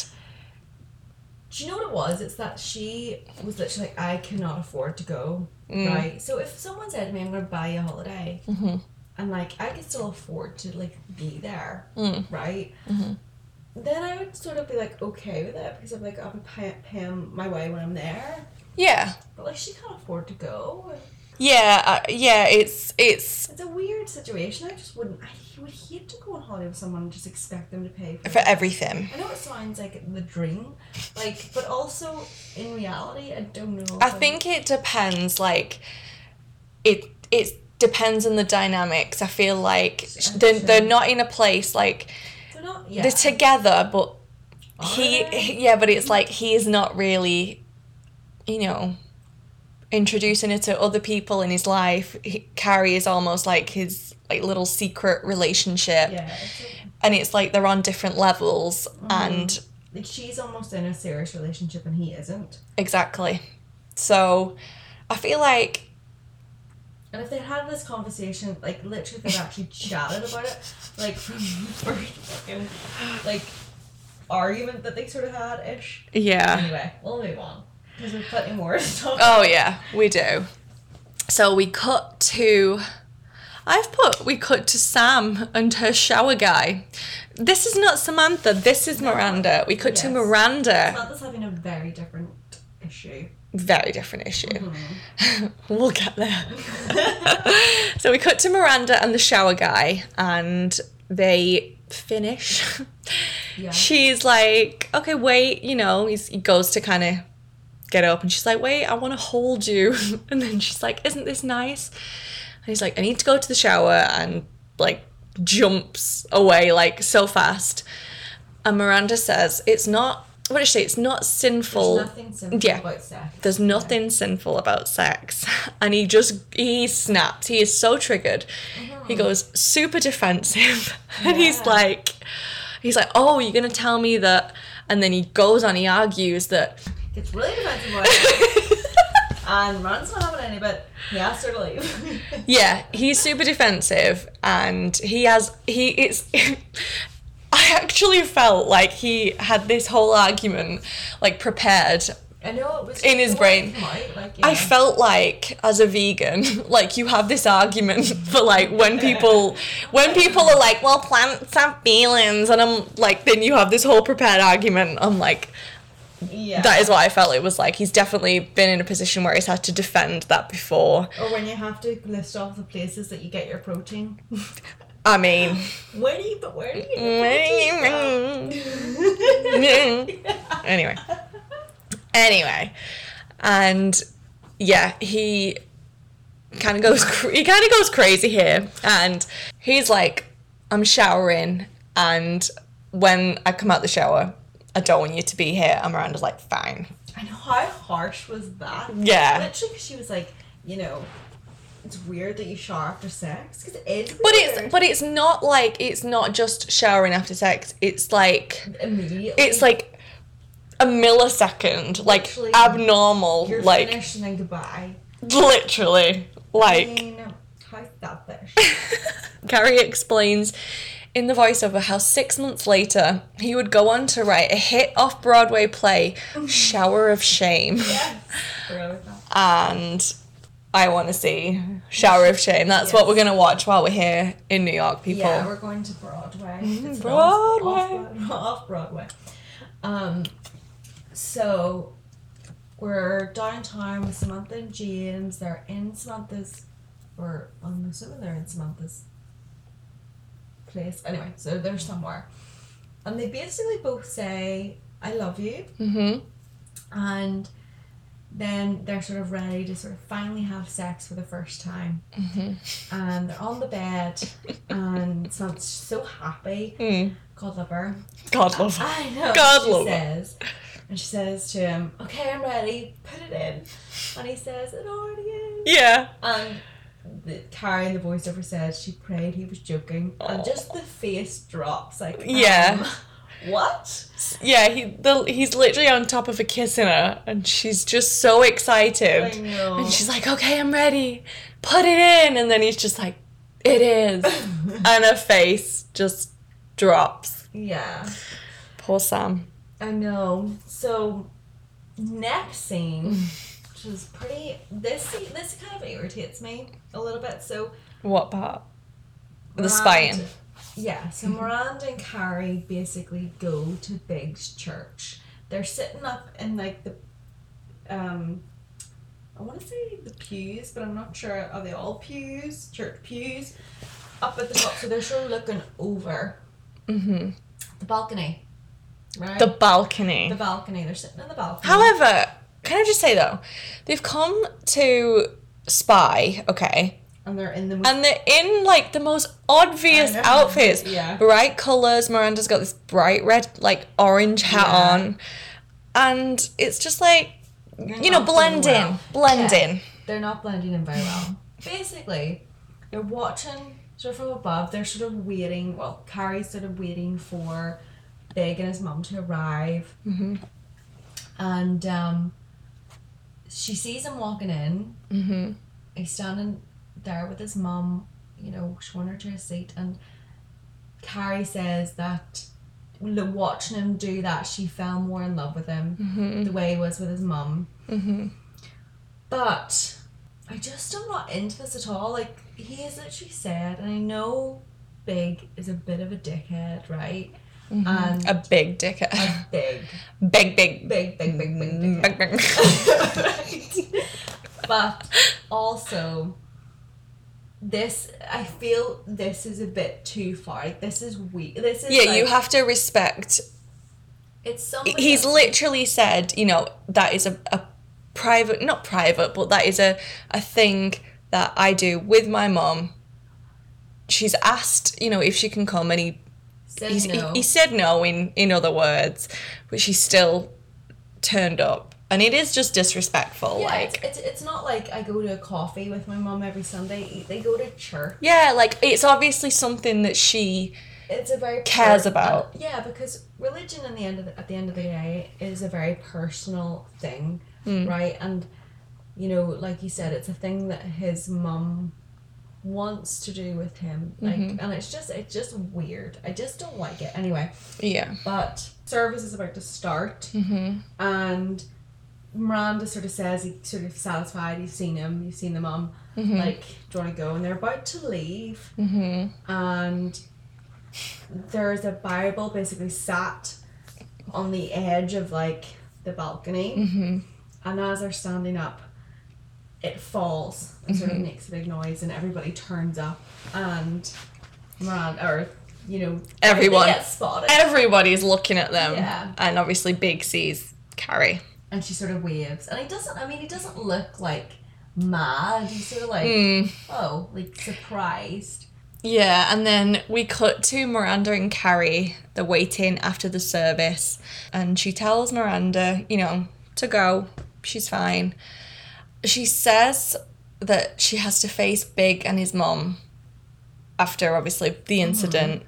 Speaker 3: Do you know what it was? It's that she was literally like, I cannot afford to go.
Speaker 1: Mm.
Speaker 3: Right. So if someone said to me, I'm going to buy you a holiday,
Speaker 1: Mm-hmm.
Speaker 3: and like I could still afford to like be there,
Speaker 1: Mm.
Speaker 3: right?
Speaker 1: Mm-hmm.
Speaker 3: Then I would sort of be like okay with it because I'm like I'll be pay- my way when I'm there.
Speaker 1: Yeah.
Speaker 3: But like she can't afford to go.
Speaker 1: Yeah, uh, yeah, it's it's
Speaker 3: It's a weird situation. I just wouldn't. I would hate to go on holiday with someone and just expect them to pay for
Speaker 1: for everything.
Speaker 3: I know it sounds like the dream, like, but also in reality, I don't know.
Speaker 1: I think it depends. Like, it it depends on the dynamics. I feel like they're they're not in a place like
Speaker 3: they're not. Yeah.
Speaker 1: they're together, but he, he- yeah, but it's like he is not really, you know, introducing it to other people in his life. He, Carrie is almost like his like little secret relationship,
Speaker 3: yeah.
Speaker 1: And it's like they're on different levels,
Speaker 3: Mm-hmm.
Speaker 1: and
Speaker 3: like she's almost in a serious relationship and he isn't.
Speaker 1: exactly. So, I feel like
Speaker 3: And if they had this conversation, like literally, if they actually chatted about it, like from the first fucking like argument that they sort of had ish.
Speaker 1: yeah.
Speaker 3: Anyway, we'll move on there's plenty more.
Speaker 1: Oh yeah, we do. So we cut to I've put we cut to Sam and her shower guy. This is not Samantha, this is Miranda. We cut to Miranda.
Speaker 3: Samantha's having a very different issue.
Speaker 1: Very different issue. Mm-hmm. we'll get there. so we cut to Miranda and the shower guy and they finish.
Speaker 3: Yeah.
Speaker 1: She's like, okay, wait, you know, he's, he goes to kind of get up and she's like, wait, I want to hold you. And then she's like, isn't this nice? And he's like, I need to go to the shower and like jumps away like so fast. And Miranda says, it's not, what did she say? It's not sinful.
Speaker 3: There's nothing simple
Speaker 1: Yeah.
Speaker 3: about sex.
Speaker 1: There's nothing sinful about sex. And he just, he snaps. He is so triggered. Uh-huh. He goes super defensive. And he's like, he's like, oh, you're going to tell me that. And then he goes on, he argues that,
Speaker 3: Gets really defensive about it. and Ron's not having any, but he asked her to leave.
Speaker 1: yeah, he's super defensive. And he has, he, it's, I actually felt like he had this whole argument like prepared
Speaker 3: I know it was
Speaker 1: In his brain.
Speaker 3: came out,
Speaker 1: I felt like as a vegan, like you have this argument for like when people when people are like, well, plants have feelings, and I'm like, then you have this whole prepared argument. I'm like,
Speaker 3: yeah.
Speaker 1: that is what I felt. It was like he's definitely been in a position where he's had to defend that before.
Speaker 3: Or when you have to list off the places that you get your protein.
Speaker 1: I mean,
Speaker 3: Where do you? But where do you get your protein from?
Speaker 1: anyway, anyway, and yeah, he kind of goes cr- he kind of goes crazy here, and he's like, "I'm showering, and when I come out the shower, I don't want you to be here." And Miranda's like, "Fine."
Speaker 3: I know how harsh was that.
Speaker 1: Yeah.
Speaker 3: Literally, she was like, you know, it's weird that you shower after sex because it is.
Speaker 1: But
Speaker 3: weird.
Speaker 1: it's but it's not like it's not just showering after sex. It's like
Speaker 3: immediately.
Speaker 1: it's like a millisecond, like
Speaker 3: Literally,
Speaker 1: abnormal,
Speaker 3: you're
Speaker 1: like
Speaker 3: finished and then goodbye.
Speaker 1: literally,
Speaker 3: I
Speaker 1: like.
Speaker 3: mean, how's that fish?
Speaker 1: Carrie explains in the voiceover how six months later he would go on to write a hit off Broadway play, Shower of Shame.
Speaker 3: yes.
Speaker 1: And I want to see Shower of Shame. That's what we're going to watch while we're here in New York, people.
Speaker 3: Yeah, we're going to Broadway. It's
Speaker 1: Broadway.
Speaker 3: Off, Broadway. Um, so we're downtown with Samantha and James. They're in Samantha's, or I'm assuming they're in Samantha's place. Anyway, so they're somewhere, and they basically both say, "I love you,"
Speaker 1: hmm
Speaker 3: and then they're sort of ready to sort of finally have sex for the first time.
Speaker 1: Mm-hmm.
Speaker 3: And they're on the bed, and sounds so happy.
Speaker 1: Mm.
Speaker 3: God love her.
Speaker 1: God love her.
Speaker 3: I know.
Speaker 1: God love her.
Speaker 3: says, and she says to him, "Okay, I'm ready. Put it in." And he says, "It already is."
Speaker 1: Yeah.
Speaker 3: And the, Carrie in the voiceover says she prayed he was joking,
Speaker 1: Aw.
Speaker 3: and just the face drops like,
Speaker 1: Yeah.
Speaker 3: um, what?
Speaker 1: Yeah, he the, he's literally on top of her kissing her and she's just so excited.
Speaker 3: I know.
Speaker 1: And she's like, "Okay, I'm ready. Put it in." And then he's just like, "It is." and her face just drops.
Speaker 3: yeah,
Speaker 1: Poor Sam.
Speaker 3: I know. So next scene, which is pretty. This this kind of irritates me a little bit. So
Speaker 1: What part? The
Speaker 3: Miranda-
Speaker 1: spying.
Speaker 3: Yeah, so Miranda and Carrie basically go to Big's church. They're sitting up in like the um I wanna say the pews, but I'm not sure are they all pews? Church pews. Up at the top, so they're sort of looking over
Speaker 1: hmm
Speaker 3: the balcony. Right?
Speaker 1: The balcony.
Speaker 3: the balcony. They're sitting in the balcony.
Speaker 1: However, can I just say though, they've come to spy, okay,
Speaker 3: and they're in the
Speaker 1: and they're in like the most obvious outfits.
Speaker 3: Yeah.
Speaker 1: Bright colours. Miranda's got this bright red, like orange hat
Speaker 3: Yeah.
Speaker 1: on. And it's just like,
Speaker 3: You're
Speaker 1: you know, blend in.
Speaker 3: well.
Speaker 1: Blend
Speaker 3: Yeah.
Speaker 1: in.
Speaker 3: they're not blending in very well. Basically, they're watching sort of from above. They're sort of waiting. Well, Carrie's sort of waiting for Big and his mum to arrive,
Speaker 1: hmm
Speaker 3: and um, she sees him walking in.
Speaker 1: hmm
Speaker 3: He's standing there with his mum, you know, showing her to his seat, and Carrie says that watching him do that, she fell more in love with him
Speaker 1: hmm
Speaker 3: the way he was with his mum.
Speaker 1: hmm
Speaker 3: But I just am not into this at all. Like he is literally said, and I know Big is a bit of a dickhead, right? And
Speaker 1: Mm-hmm. A big dickhead.
Speaker 3: a big,
Speaker 1: big, big,
Speaker 3: big, big, big, big
Speaker 1: big,
Speaker 3: dickhead.
Speaker 1: big.
Speaker 3: right. But also, this I feel this is a bit too far. Like this is weak. This is
Speaker 1: Yeah, you have to respect
Speaker 3: It's somebody.
Speaker 1: he's
Speaker 3: else-
Speaker 1: literally said, you know, that is a, a private, not private, but that is a, a thing that I do with my mom. She's asked, you know, if she can come, and he
Speaker 3: said
Speaker 1: he's,
Speaker 3: no.
Speaker 1: he, he said no in in other words, but she still turned up, and it is just disrespectful.
Speaker 3: yeah,
Speaker 1: like,
Speaker 3: it's, it's it's not like I go to a coffee with my mum every Sunday. They go to church.
Speaker 1: yeah, like it's obviously something that she
Speaker 3: it's a very
Speaker 1: Cares
Speaker 3: per-
Speaker 1: about.
Speaker 3: uh, yeah because religion in the end of the, at the end of the day is a very personal thing
Speaker 1: Mm.
Speaker 3: right and you know like you said it's a thing that his mum wants to do with him like
Speaker 1: Mm-hmm.
Speaker 3: and it's just it's just weird i just don't like it anyway
Speaker 1: yeah.
Speaker 3: but service is about to start
Speaker 1: Mm-hmm.
Speaker 3: and Miranda sort of says he's sort of satisfied you've seen him you've seen the mum
Speaker 1: Mm-hmm.
Speaker 3: like do you want to go and they're about to leave
Speaker 1: Mm-hmm.
Speaker 3: and there's a Bible basically sat on the edge of like the balcony,
Speaker 1: Mm-hmm.
Speaker 3: and as they're standing up, it falls and sort of
Speaker 1: Mm-hmm.
Speaker 3: makes a big noise, and everybody turns up, and Miranda, or you know,
Speaker 1: Everyone.
Speaker 3: they get spotted,
Speaker 1: Everybody's looking at them,
Speaker 3: Yeah.
Speaker 1: and obviously Big sees Carrie.
Speaker 3: and she sort of waves, and he doesn't. I mean, he doesn't look like mad. He's sort of like,
Speaker 1: Mm.
Speaker 3: oh, like surprised.
Speaker 1: Yeah, and then we cut to Miranda and Carrie. They're waiting after the service, and she tells Miranda, you know, to go. She's fine. She says that she has to face Big and his mom after obviously the mm-hmm. incident,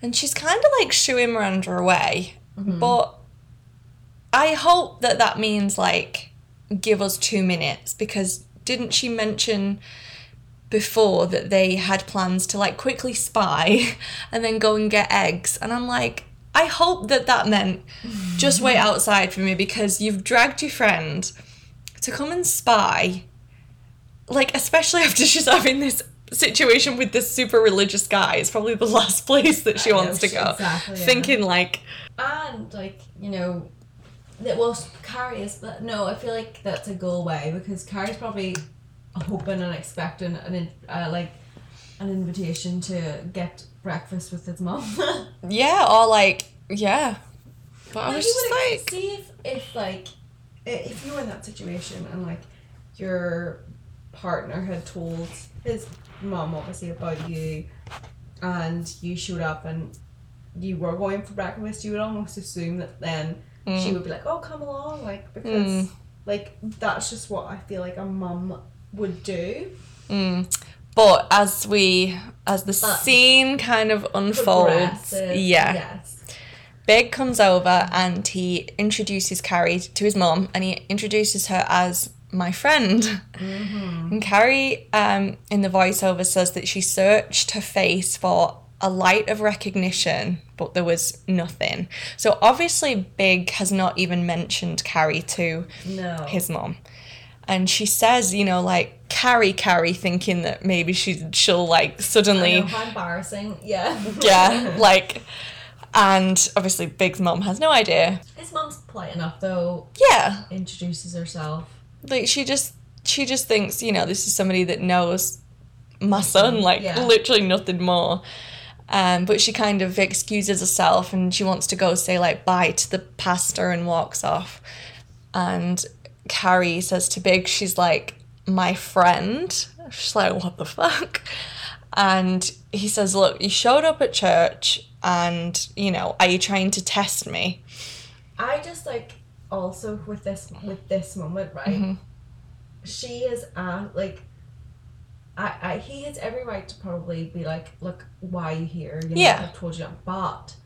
Speaker 1: and she's kind of like shooing Miranda away. Mm-hmm. But I hope that that means like give us two minutes because didn't she mention before that they had plans to like quickly spy and then go and get eggs? And i'm like i hope that that meant just wait outside for me because you've dragged your friend to come and spy like especially after she's having this situation with this super religious guy it's probably the last place that she
Speaker 3: I know,
Speaker 1: wants to
Speaker 3: she-
Speaker 1: go
Speaker 3: exactly, yeah.
Speaker 1: thinking like
Speaker 3: And like you know, that well, Carrie is. But no, I feel like that's a go away because Carrie's probably hoping and expecting an uh, like an invitation to get breakfast with his mom.
Speaker 1: yeah or like yeah but i was just
Speaker 3: would
Speaker 1: like
Speaker 3: see if, if like i- if you were in that situation and like your partner had told his mom obviously about you and you showed up and you were going for breakfast, you would almost assume that then she would be like, Oh, come along like because
Speaker 1: Mm.
Speaker 3: like that's just what I feel like a mum would do.
Speaker 1: Mm. But as we, as the
Speaker 3: But-
Speaker 1: scene kind of unfolds, yeah,
Speaker 3: Yes.
Speaker 1: Big comes over and he introduces Carrie to his mom and he introduces her as my friend. And Carrie, um, in the voiceover, says that she searched her face for a light of recognition, but there was nothing. So obviously, Big has not even mentioned Carrie to
Speaker 3: No.
Speaker 1: his mom. And she says, you know, like, Carrie, Carrie, thinking that maybe she, she'll, like, suddenly
Speaker 3: know, how embarrassing. Yeah.
Speaker 1: yeah, like, and obviously Big's mom has no idea.
Speaker 3: His mom's polite enough though,
Speaker 1: Yeah,
Speaker 3: introduces herself.
Speaker 1: like she just she just thinks you know this is somebody that knows my son, like
Speaker 3: Yeah.
Speaker 1: literally nothing more. Um, but she kind of excuses herself and she wants to go say like bye to the pastor and walks off. And Carrie says to Big, she's like, my friend. She's like, what the fuck? And he says, look, you showed up at church and, you know, are you trying to test me?
Speaker 3: I just like also with this with this moment, right?
Speaker 1: Mm-hmm.
Speaker 3: She is uh like I, I he has every right to probably be like, look, why are you here? You know,
Speaker 1: Yeah.
Speaker 3: I've told you. But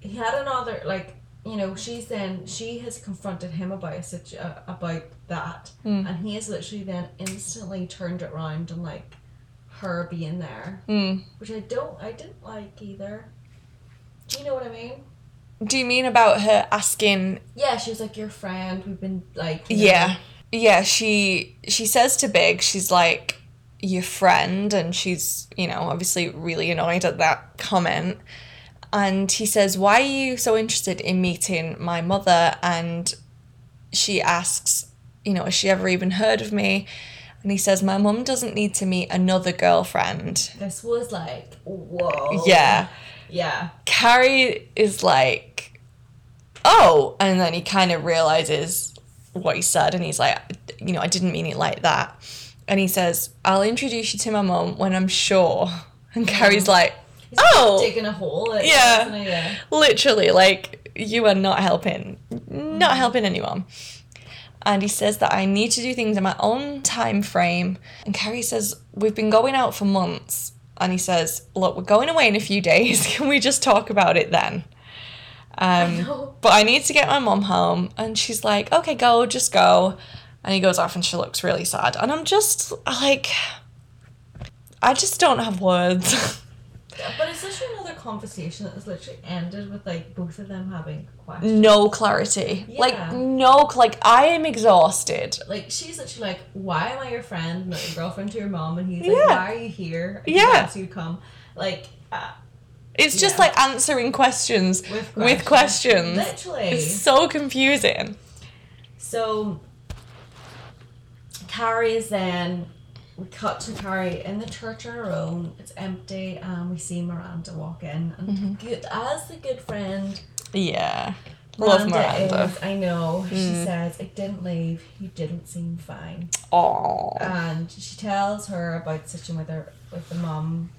Speaker 3: he had another like you know she's then she has confronted him about a situ- uh, about that
Speaker 1: Mm.
Speaker 3: and he has literally then instantly turned it around and like her being there
Speaker 1: Mm.
Speaker 3: which I don't I didn't like either do you know what I mean
Speaker 1: Do you mean about her asking
Speaker 3: Yeah, she was like your friend. We've been like you know,
Speaker 1: Yeah. Yeah, she she says to Big, she's like your friend and she's, you know, obviously really annoyed at that comment. And he says, "Why are you so interested in meeting my mother?" And she asks, you know, has she ever even heard of me? And he says, "My mum doesn't need to meet another girlfriend."
Speaker 3: This was like whoa.
Speaker 1: Yeah.
Speaker 3: Yeah.
Speaker 1: Carrie is like, oh, and then he kind of realizes what he said, and he's like, you know, I didn't mean it like that. And he says, I'll introduce you to my mum when I'm sure. And Carrie's like,
Speaker 3: He's
Speaker 1: oh,
Speaker 3: digging a hole. Like,
Speaker 1: Yeah.
Speaker 3: yeah.
Speaker 1: literally, like, you are not helping, not mm-hmm. helping anyone. And he says that I need to do things in my own time frame. And Carrie says, We've been going out for months. And he says, Look, we're going away in a few days. Can we just talk about it then? Um,
Speaker 3: know.
Speaker 1: but I need to get my mom home. And she's like, Okay, go, just go. And he goes off and she looks really sad. And I'm just like, I just don't have words.
Speaker 3: But it's literally another conversation that has literally ended with like both of them having questions.
Speaker 1: no clarity. Like, no, like, I am exhausted.
Speaker 3: Like she's literally like, "Why am I your friend, not your girlfriend to your mom?" And he's like,
Speaker 1: Yeah.
Speaker 3: "Why are you here? I
Speaker 1: Yeah.
Speaker 3: you come." Like uh,
Speaker 1: It's just
Speaker 3: Yeah.
Speaker 1: like answering questions
Speaker 3: with
Speaker 1: with questions.
Speaker 3: Literally.
Speaker 1: It's so confusing.
Speaker 3: So Carrie is then we cut to Carrie in the church on her own. It's empty, and we see Miranda walk in. And
Speaker 1: Mm-hmm.
Speaker 3: good as the good friend,
Speaker 1: Yeah. Love Miranda.
Speaker 3: is. I know. She
Speaker 1: Mm.
Speaker 3: says, "It didn't leave. You didn't seem fine."
Speaker 1: Oh.
Speaker 3: And she tells her about situation with her with the mum.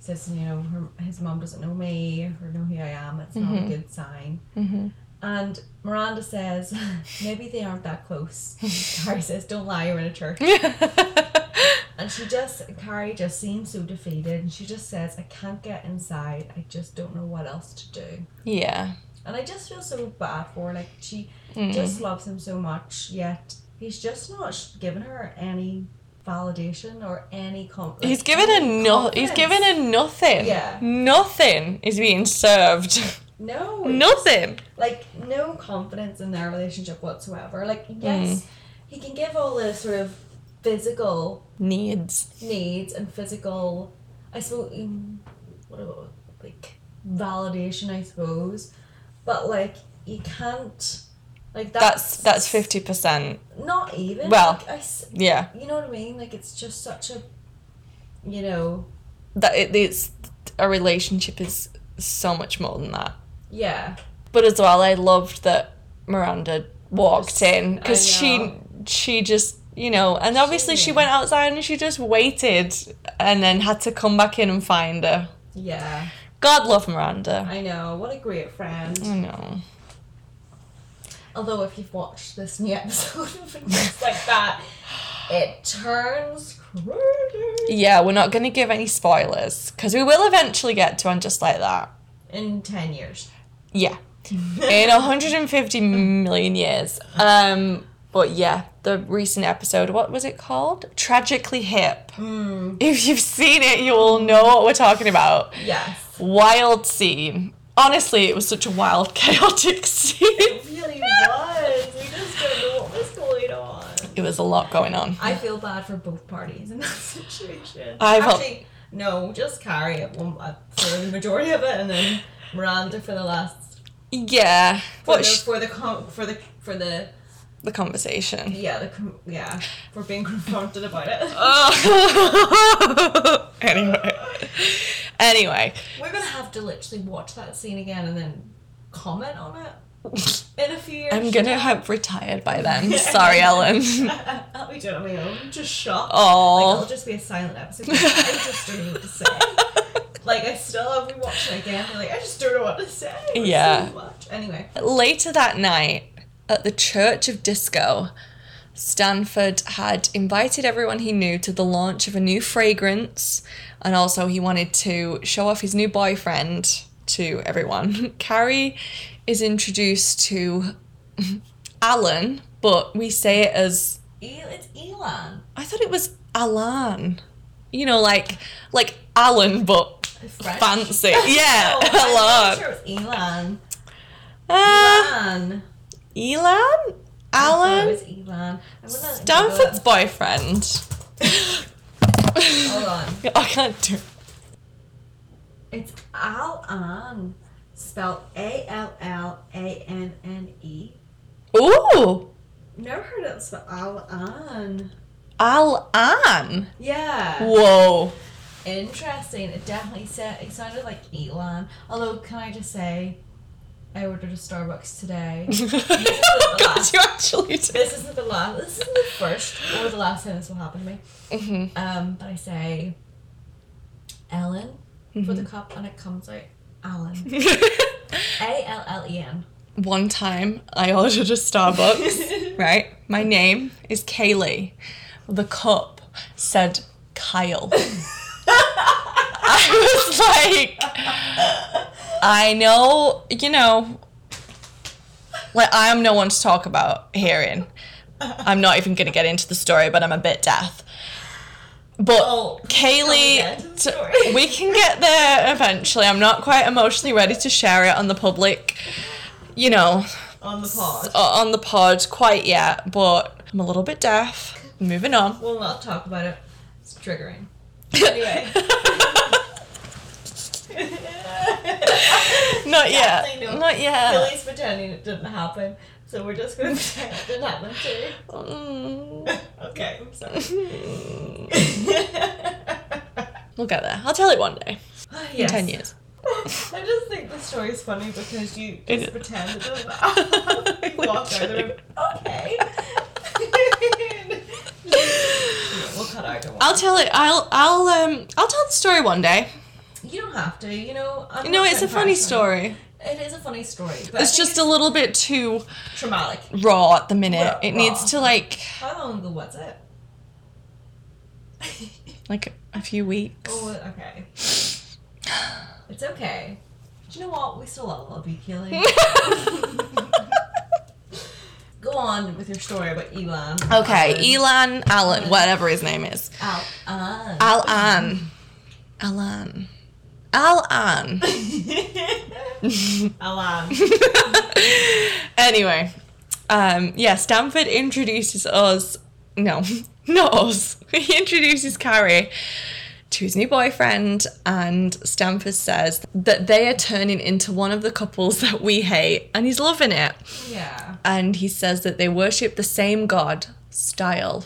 Speaker 3: Says you know her, his mum doesn't know me or know who I am. It's not
Speaker 1: Mm-hmm.
Speaker 3: a good sign.
Speaker 1: hmm
Speaker 3: And Miranda says, maybe they aren't that close. Carrie says, don't lie, you're in a church. And she just, Carrie just seems so defeated. And she just says, I can't get inside. I just don't know what else to do.
Speaker 1: yeah.
Speaker 3: And I just feel so bad for her. Like, she
Speaker 1: Mm.
Speaker 3: just loves him so much, yet he's just not giving her any validation or any
Speaker 1: He's
Speaker 3: like,
Speaker 1: given her
Speaker 3: any
Speaker 1: no. He's
Speaker 3: confidence.
Speaker 1: given her nothing.
Speaker 3: Yeah.
Speaker 1: Nothing is being served.
Speaker 3: No.
Speaker 1: nothing.
Speaker 3: like no confidence in their relationship whatsoever. Like yes,
Speaker 1: Mm.
Speaker 3: he can give all the sort of physical
Speaker 1: Needs.
Speaker 3: needs and physical, I suppose, um, what about like validation, I suppose, but like you can't, like
Speaker 1: That's
Speaker 3: that's
Speaker 1: that's fifty percent.
Speaker 3: not even
Speaker 1: Well-
Speaker 3: like, I
Speaker 1: Yeah.
Speaker 3: you know what I mean? Like it's just such a, you know,
Speaker 1: That it, it's a relationship is so much more than that.
Speaker 3: yeah,
Speaker 1: But as well, I loved that Miranda walked in because she she just you know and obviously she
Speaker 3: knew.
Speaker 1: went outside and she just waited and then had to come back in and find her.
Speaker 3: Yeah,
Speaker 1: God love Miranda.
Speaker 3: I know. What a great friend.
Speaker 1: I know.
Speaker 3: Although if you've watched this new episode of things like that, it turns crazy.
Speaker 1: Yeah, we're not going to give any spoilers because we will eventually get to one just like that.
Speaker 3: In ten years.
Speaker 1: Yeah. In 150 million years. Um, but yeah, the recent episode, what was it called? Tragically Hip. If you've seen it, you will know what we're talking about.
Speaker 3: Yes.
Speaker 1: Wild scene. Honestly, it was such a wild, chaotic scene.
Speaker 3: It really was. We just don't know what was going on.
Speaker 1: It was a lot going on.
Speaker 3: I feel bad for both parties in that situation.
Speaker 1: I
Speaker 3: Actually, no, just Carrie at one uh, for the majority of it, and then Miranda for the last
Speaker 1: Yeah.
Speaker 3: for
Speaker 1: What
Speaker 3: the,
Speaker 1: sh-
Speaker 3: for the for the for the
Speaker 1: the conversation.
Speaker 3: yeah the com- yeah for being confronted about it.
Speaker 1: Oh. anyway. Anyway.
Speaker 3: We're gonna have to literally watch that scene again and then comment on it in a few years.
Speaker 1: I'm gonna have retired by then. Sorry, Ellen.
Speaker 3: I'll be doing it on my own, just shocked. Like, it'll
Speaker 1: Oh.
Speaker 3: just be a silent episode. I just don't know what to say. Like I still have been watching it again. Like I just don't know what to say.
Speaker 1: Yeah.
Speaker 3: So. Anyway.
Speaker 1: Later that night, at the Church of Disco, Stanford had invited everyone he knew to the launch of a new fragrance, and also he wanted to show off his new boyfriend to everyone. Carrie is introduced to Alan, but we say it as
Speaker 3: it's Elon.
Speaker 1: I thought it was Alan. You know, like like Alan, but fancy. Yeah,
Speaker 3: No, I'm pretty
Speaker 1: Alan.
Speaker 3: sure it was Elon.
Speaker 1: Uh,
Speaker 3: Elon.
Speaker 1: Elan?
Speaker 3: I
Speaker 1: Alan?
Speaker 3: It was Elon.
Speaker 1: Stanford's boyfriend.
Speaker 3: Hold on.
Speaker 1: I can't do
Speaker 3: It's Alan. Spelled A L L A N N E.
Speaker 1: Ooh!
Speaker 3: Never heard it spelled Alan.
Speaker 1: Al-An.
Speaker 3: Yeah.
Speaker 1: Whoa.
Speaker 3: Interesting. It definitely said it sounded like Elon. Although, can I just say, I ordered a Starbucks today.
Speaker 1: God, you actually did.
Speaker 3: this isn't the last. This isn't the first or the last time this will happen to me.
Speaker 1: Mhm.
Speaker 3: Um, but I say Ellen for
Speaker 1: Mm-hmm.
Speaker 3: the cup, and it comes out Alan. A L L E N.
Speaker 1: One time I ordered a Starbucks, right? My name is Kaylee. The cup said Kyle. I was like, I know, you know, like I am no one to talk about hearing. I'm not even gonna get into the story, but I'm a bit deaf. But
Speaker 3: Oh,
Speaker 1: Kaylee,
Speaker 3: get into the
Speaker 1: t- we can get there eventually. I'm not quite emotionally ready to share it on the public, you know,
Speaker 3: On the pod.
Speaker 1: o- uh, on the pod quite yet, but I'm a little bit deaf. Moving on.
Speaker 3: We'll not talk about it. It's triggering. Anyway.
Speaker 1: Not yet.
Speaker 3: No.
Speaker 1: Not yet.
Speaker 3: Billy's pretending it didn't happen, so we're just gonna pretend it didn't happen too.
Speaker 1: Mm,
Speaker 3: Okay, I'm sorry.
Speaker 1: we'll get there. I'll tell it one day. In 10 years.
Speaker 3: I just think the story is funny because you
Speaker 1: It
Speaker 3: just
Speaker 1: is.
Speaker 3: pretend it doesn't happen. You walk out of the room. Okay. we'll cut out.
Speaker 1: I'll tell it. I'll I'll um I'll tell the story one day.
Speaker 3: You don't have to, you know. I'm
Speaker 1: You know, it's a funny story.
Speaker 3: It is a funny story, but
Speaker 1: It's just a little bit too
Speaker 3: traumatic.
Speaker 1: raw at the minute.
Speaker 3: Raw-
Speaker 1: It needs to like
Speaker 3: How long ago was it?
Speaker 1: like a few weeks.
Speaker 3: Oh, okay. It's okay. Do you know what? We still love you, Keely. Go on with your story about Elon.
Speaker 1: Okay, Elan Allen, whatever his name is.
Speaker 3: Al. Alan.
Speaker 1: Al-An. Alan. Al-An.
Speaker 3: Alan.
Speaker 1: anyway, um, yeah, Stanford introduces us. No, not us. He introduces Carrie to his new boyfriend, and Stanford says that they are turning into one of the couples that we hate, and he's loving it.
Speaker 3: Yeah.
Speaker 1: And he says that they worship the same God style.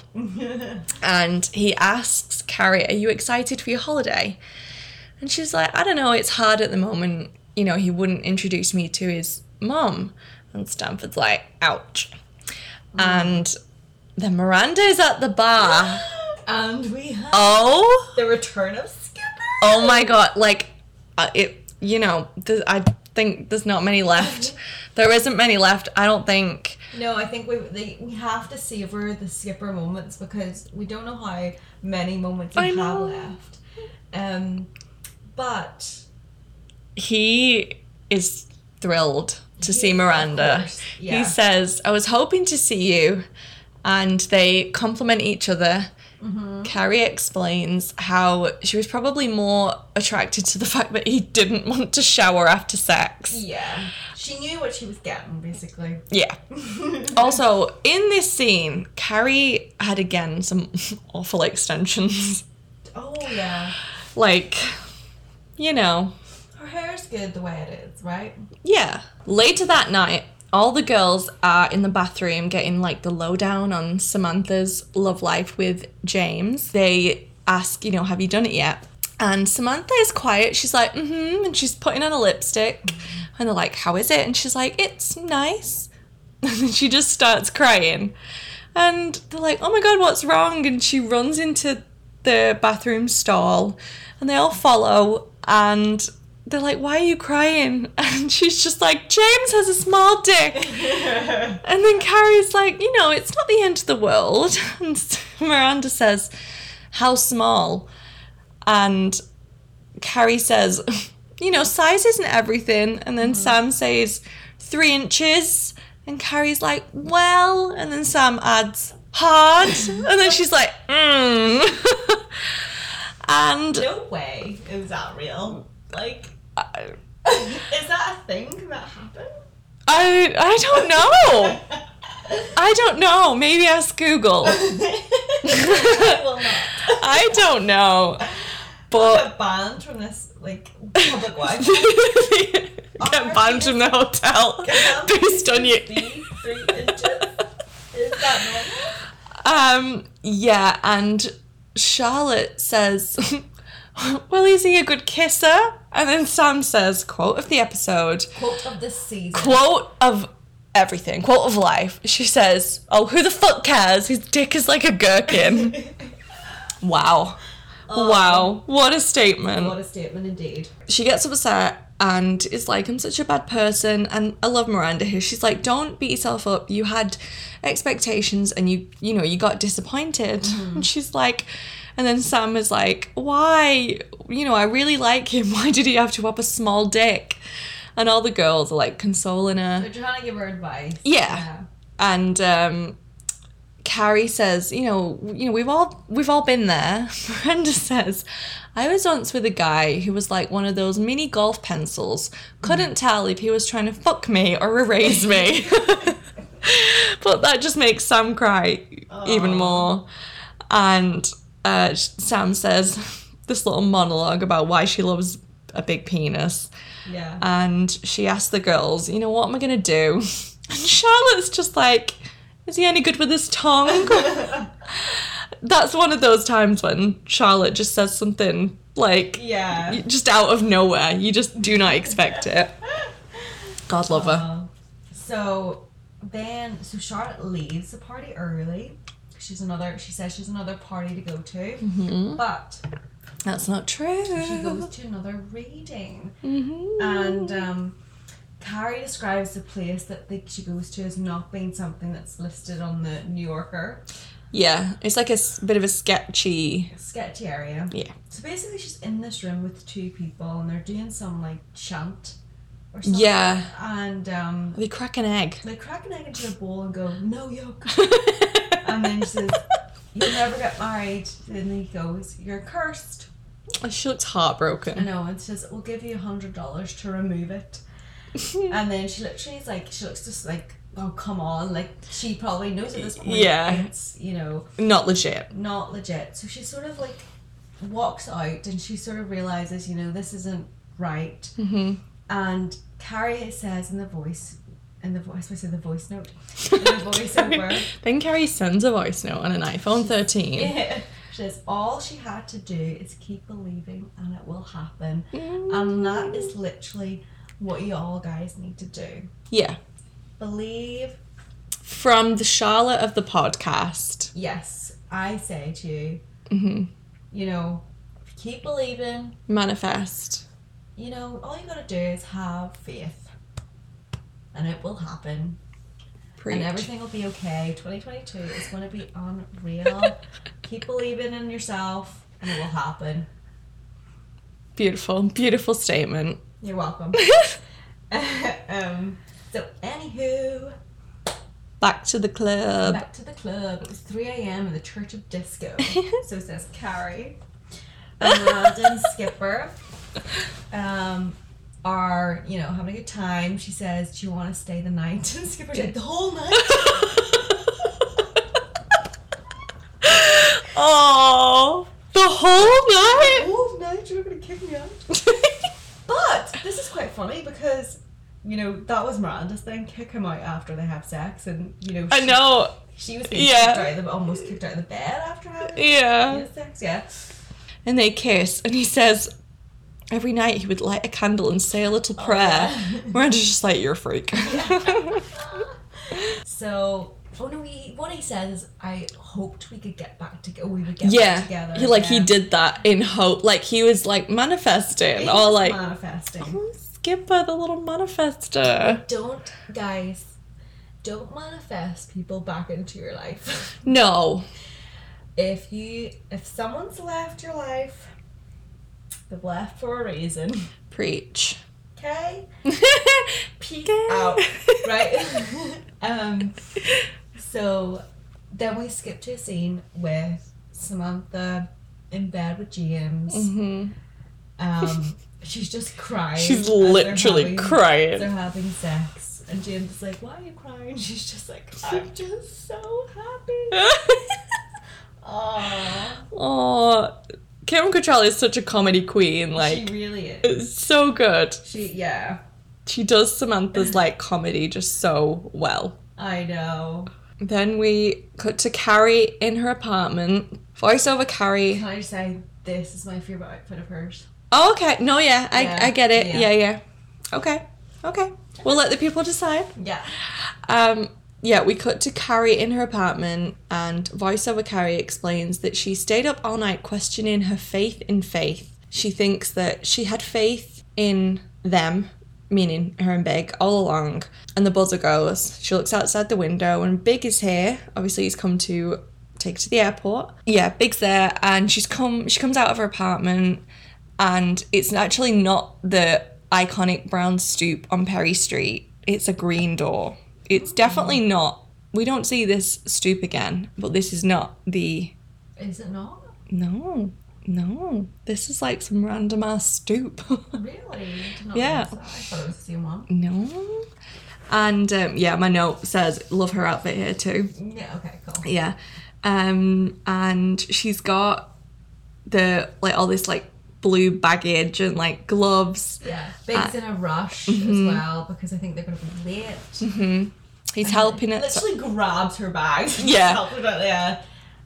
Speaker 1: and he asks Carrie, Are you excited for your holiday? And she's like, I don't know, it's hard at the moment. You know, he wouldn't introduce me to his mom. And Stanford's like, ouch. And then Miranda is at the bar.
Speaker 3: And we have
Speaker 1: Oh,
Speaker 3: the return of Skipper.
Speaker 1: oh my god! Like, uh, it. You know, th- I think there's not many left. There isn't many left. I don't think.
Speaker 3: No, I think we they, we have to savor the Skipper moments because we don't know how many moments we
Speaker 1: I
Speaker 3: have
Speaker 1: know.
Speaker 3: left. Um, but
Speaker 1: he is thrilled to see Miranda.
Speaker 3: yeah.
Speaker 1: He says, I was hoping to see you. And they compliment each other.
Speaker 3: Mm-hmm.
Speaker 1: Carrie explains how she was probably more attracted to the fact that he didn't want to shower after sex.
Speaker 3: yeah, she knew what she was getting basically.
Speaker 1: Yeah. also, in this scene, Carrie had again some awful extensions.
Speaker 3: Oh yeah,
Speaker 1: like, you know,
Speaker 3: her hair's good the way it is, right?
Speaker 1: Yeah. Later that night, all the girls are in the bathroom getting like the lowdown on Samantha's love life with James. They ask, you know, have you done it yet? And Samantha is quiet. She's like, mm hmm. And she's putting on a lipstick. And they're like, how is it? And she's like, it's nice. And then she just starts crying. And they're like, oh my God, what's wrong? And she runs into the bathroom stall. And they all follow. And they're like, why are you crying? And she's just like, James has a small dick. and then Carrie's like, you know, it's not the end of the world. And Miranda says, how small? And Carrie says, you know, size isn't everything. And then Sam says, three inches. And Carrie's like, well. And then Sam adds, hard. and then she's like, mm. And
Speaker 3: No way is that real. Like,
Speaker 1: I,
Speaker 3: is that a thing that happened?
Speaker 1: I, I don't know. I don't know. Maybe ask Google.
Speaker 3: I will not.
Speaker 1: I don't know. But
Speaker 3: Get banned from this like public Wi-Fi.
Speaker 1: get banned from the hotel based on you.
Speaker 3: Three inches. Is that normal?
Speaker 1: Um, yeah, and Charlotte says, Well, is he a good kisser? And then Sam says, quote of the episode.
Speaker 3: Quote of the season.
Speaker 1: quote of everything, quote of life. She says, Oh, who the fuck cares? His dick is like a gherkin. wow. Um, wow. What a statement.
Speaker 3: What a statement indeed.
Speaker 1: she gets upset and is like, I'm such a bad person. And I love Miranda here. She's like, don't beat yourself up. You had expectations and you, you know, you got disappointed. And she's like, and then Sam is like, why? You know, I really like him. Why did he have to have a small dick? And all the girls are like consoling her.
Speaker 3: They're trying to give her advice.
Speaker 1: Yeah. And um, Carrie says, you know, you know, we've all we've all been there. Miranda says, I was once with a guy who was like one of those mini golf pencils. Couldn't tell if he was trying to fuck me or erase me. but that just makes Sam cry even more. And uh, Sam says this little monologue about why she loves a big penis
Speaker 3: Yeah.
Speaker 1: and she asks the girls, you know, what am I gonna do? And Charlotte's just like, is he any good with his tongue? That's one of those times when Charlotte just says something like
Speaker 3: yeah.
Speaker 1: just out of nowhere. You just do not expect it. God love her.
Speaker 3: Uh, so then, so Charlotte leaves the party early. She's another. She says she's another party to go to,
Speaker 1: Mm-hmm.
Speaker 3: but
Speaker 1: That's not true.
Speaker 3: she goes to another reading.
Speaker 1: Mhm.
Speaker 3: And um, Carrie describes the place that they, she goes to as not being something that's listed on the New Yorker
Speaker 1: yeah, it's like a s- bit of a sketchy.
Speaker 3: sketchy area.
Speaker 1: Yeah.
Speaker 3: So basically, she's in this room with two people, and they're doing some like chant or something.
Speaker 1: Yeah.
Speaker 3: And um,
Speaker 1: They crack an egg.
Speaker 3: they crack an egg into a bowl and go, "No yolk." and then she says, "You'll never get married." And then he goes, "You're cursed."
Speaker 1: she looks heartbroken.
Speaker 3: I know, and says, "We'll give you a hundred dollars to remove it." and then she literally is like, she looks just like, "Oh come on!" Like she probably knows at this point,
Speaker 1: Yeah.
Speaker 3: it's you know
Speaker 1: Not legit.
Speaker 3: not legit. So she sort of like walks out, and she sort of realizes, you know, this isn't right.
Speaker 1: hmm
Speaker 3: And Carrie says in the voice, in the voice, I say the voice note, in the voiceover.
Speaker 1: Then Carrie sends a voice note on an iPhone 13.
Speaker 3: Yeah. She says all she had to do is keep believing and it will happen. And that is literally what you all guys need to do.
Speaker 1: Yeah.
Speaker 3: Yeah.
Speaker 1: Yeah.
Speaker 3: And
Speaker 1: Mm-hmm.
Speaker 3: that is literally what you all guys need to do. believe
Speaker 1: From the Charlotte of the podcast.
Speaker 3: yes, I say to you,
Speaker 1: hmm
Speaker 3: you know, keep believing,
Speaker 1: Manifest.
Speaker 3: you know, all you gotta do is have faith. And it will happen.
Speaker 1: Preach.
Speaker 3: And everything will be okay. 2022 is gonna be unreal. keep believing in yourself and it will happen.
Speaker 1: Beautiful, beautiful statement.
Speaker 3: You're welcome. um, so anywho,
Speaker 1: Back to the club.
Speaker 3: back to the club. It was 3 a.m. in the Church of Disco. so it says Carrie. And Miranda and Skipper um, are, you know, having a good time. She says, Do you want to stay the night? And Skipper's like, The whole night?
Speaker 1: oh, the whole night?
Speaker 3: The whole night? You're not going to kick me out? This is quite funny because, you know, that was Miranda's thing. Kick him out after they have sex. And, you know,
Speaker 1: I
Speaker 3: she-
Speaker 1: know.
Speaker 3: She was being
Speaker 1: Yeah.
Speaker 3: kicked out of the, almost kicked out of the bed after having
Speaker 1: Yeah.
Speaker 3: yeah, sex. Yeah.
Speaker 1: And they kiss, and he says every night he would light a candle and say a little oh, prayer.
Speaker 3: yeah.
Speaker 1: Miranda's just like, you're a freak.
Speaker 3: So, oh no, he, what he says I hoped we could get back together. We would get
Speaker 1: yeah.
Speaker 3: back together.
Speaker 1: He like he did that in hope. Like he was like manifesting.
Speaker 3: He
Speaker 1: or like
Speaker 3: manifesting.
Speaker 1: "Oh, Skipper, the little manifester.
Speaker 3: Don't, guys, don't manifest people back into your life.
Speaker 1: No.
Speaker 3: if you, if someone's left your life, they've left for a reason.
Speaker 1: Preach.
Speaker 3: Okay. Peace out. Right. um. So then we skip to a scene with Samantha in bed with James.
Speaker 1: hmm
Speaker 3: Um, she's just crying.
Speaker 1: She's literally
Speaker 3: having-
Speaker 1: crying.
Speaker 3: They're having sex, and James is like, "Why are you crying?" She's just like, "I'm just so happy." Aww,
Speaker 1: oh, Kim Cattrall is such a comedy queen. Like, she
Speaker 3: really is.
Speaker 1: it's so good.
Speaker 3: She, yeah,
Speaker 1: She does Samantha's like comedy just so well.
Speaker 3: I know.
Speaker 1: Then we cut to Carrie in her apartment. Voiceover Carrie.
Speaker 3: Can I just say this is my favorite outfit of hers?
Speaker 1: Oh, okay. No, yeah, I,
Speaker 3: Yeah,
Speaker 1: I get it.
Speaker 3: yeah.
Speaker 1: Yeah. yeah, Okay, okay. We'll let the people decide.
Speaker 3: Yeah.
Speaker 1: Um, yeah, we cut to Carrie in her apartment, and voiceover Carrie explains that she stayed up all night questioning her faith in faith. She thinks that she had faith in them, meaning her and Big, all along. And the buzzer goes. She looks outside the window, and Big is here. Obviously, he's come to take her to the airport. Yeah, Big's there, and she's come. She comes out of her apartment, and it's actually not the iconic brown stoop on Perry Street. It's a green door. It's definitely mm. not. We don't see this stoop again, but this is not the.
Speaker 3: Is it not?
Speaker 1: No, no. This is like some random ass stoop.
Speaker 3: Really? I did not
Speaker 1: Yeah.
Speaker 3: I thought it was the same one.
Speaker 1: no. And um, yeah, my note says, love her outfit here too.
Speaker 3: Yeah. Okay. Cool.
Speaker 1: Yeah. Um, and she's got the, like, all this, like, blue baggage and, like, gloves.
Speaker 3: Yeah. Big's in a rush as well because I think they're going to be late.
Speaker 1: hmm He's helping it.
Speaker 3: Literally grabs her bag.
Speaker 1: Yeah.
Speaker 3: Helps her out, yeah.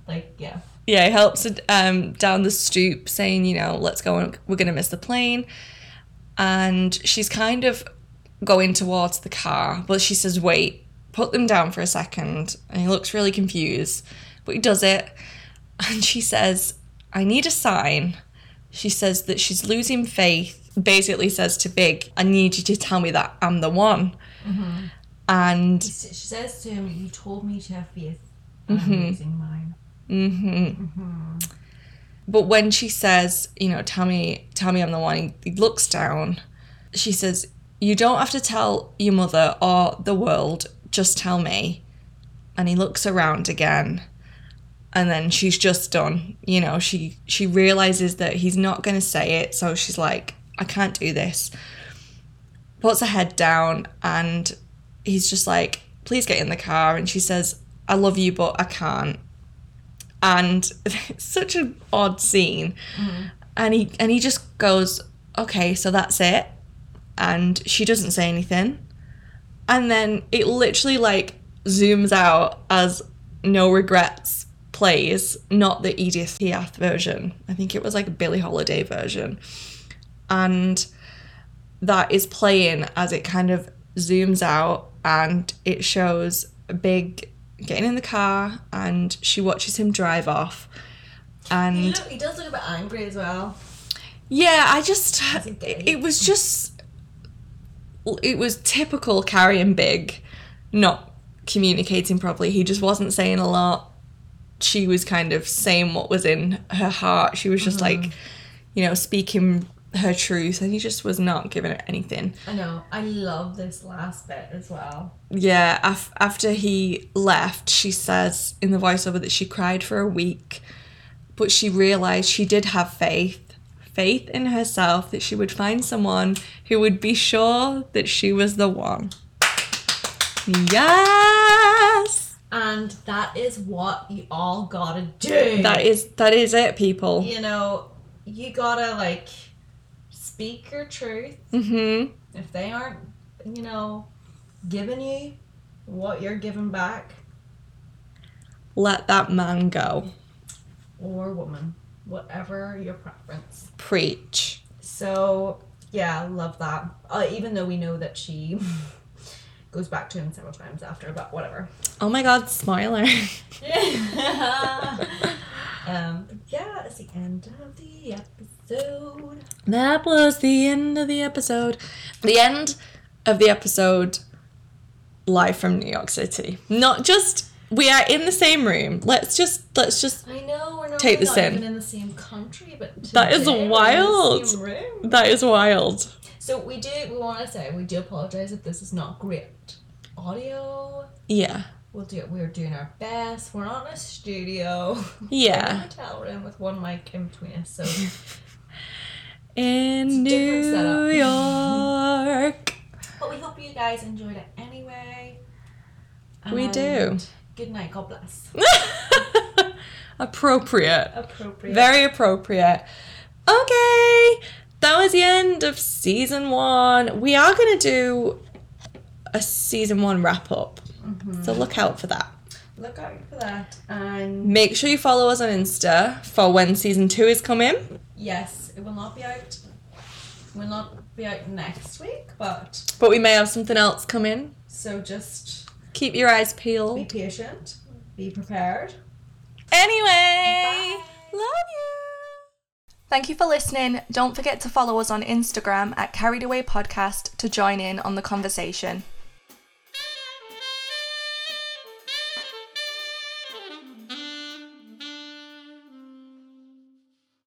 Speaker 3: Like yeah.
Speaker 1: Yeah, he helps um, down the stoop, saying, you know, let's go, and we're going to miss the plane. And she's kind of going towards the car, but she says, wait, put them down for a second. And he looks really confused, but he does it. And she says, I need a sign. She says that she's losing faith, basically says to Big, I need you to tell me that I'm the one. And
Speaker 3: She, says to him, "You told me to have faith, and
Speaker 1: Mm-hmm.
Speaker 3: I'm losing mine."
Speaker 1: Hmm But when she says, you know, tell me, tell me I'm the one, he, he looks down. She says, you don't have to tell your mother or the world, just tell me. And he looks around again. And then she's just done. You know, she she realizes that he's not going to say it, so she's like, I can't do this. Puts her head down and he's just like, please get in the car. And she says, I love you, but I can't and it's such an odd scene. Mm-hmm. And he and he just goes okay so that's it. And she doesn't say anything. And then it literally like zooms out as no regrets plays not the edith piaf version. I think it was like a billie holiday version. And that is playing as it kind of zooms out and it shows a Big getting in the car and she watches him drive off.
Speaker 3: He,
Speaker 1: And
Speaker 3: look, he does look a bit angry as well.
Speaker 1: yeah, I just it, it was just it was typical Carrie and Big not communicating properly. He just wasn't saying a lot. She was kind of saying what was in her heart. She was just mm-hmm. like, you know, speaking her truth, and he just was not giving it anything.
Speaker 3: I know. I love this last bit as well.
Speaker 1: Yeah, af- after he left, she says in the voiceover that she cried for a week, but she realized she did have faith, faith in herself that she would find someone who would be sure that she was the one. Yes.
Speaker 3: And that is what you all gotta do.
Speaker 1: That is that is it, people.
Speaker 3: you know, you gotta like speak your truth.
Speaker 1: Mhm.
Speaker 3: If they aren't, you know, giving you what you're giving back,
Speaker 1: Let that man go.
Speaker 3: or woman, whatever your preference.
Speaker 1: Preach.
Speaker 3: So yeah, love that. Uh, even though we know that she goes back to him several times after, but whatever.
Speaker 1: Oh my god, spoiler.
Speaker 3: um, yeah, it's the end of the episode.
Speaker 1: That was the end of the episode. The end of the episode live from New York City. Not just we are in the same room. Let's just let's just
Speaker 3: I know we're not,
Speaker 1: Take this
Speaker 3: not
Speaker 1: in.
Speaker 3: even in the same country, but
Speaker 1: That is
Speaker 3: today we're in the
Speaker 1: wild. that is wild.
Speaker 3: So we do. We want to say we do apologize if this is not great audio.
Speaker 1: Yeah.
Speaker 3: We'll do it. We're doing our best. We're not in a studio. We're in a
Speaker 1: Yeah.
Speaker 3: hotel room with one mic in between us. So
Speaker 1: In New York.
Speaker 3: But we hope you guys enjoyed it anyway.
Speaker 1: We do.
Speaker 3: Good night. God bless.
Speaker 1: Appropriate.
Speaker 3: Appropriate.
Speaker 1: Very appropriate. Okay, that was the end of season one. We are going to do a season one wrap up. Mm-hmm. So look out for that.
Speaker 3: Look out for that. And
Speaker 1: Make sure you follow us on Insta for when season two is coming.
Speaker 3: yes, it will not be out. Will not be out next week, but
Speaker 1: But we may have something else come in.
Speaker 3: so just
Speaker 1: Keep your eyes peeled.
Speaker 3: be
Speaker 1: peeled.
Speaker 3: patient. Be prepared.
Speaker 1: Anyway,
Speaker 3: Bye.
Speaker 1: love you. Thank you for listening. Don't forget to follow us on Instagram at Carried Away Podcast to join in on the conversation.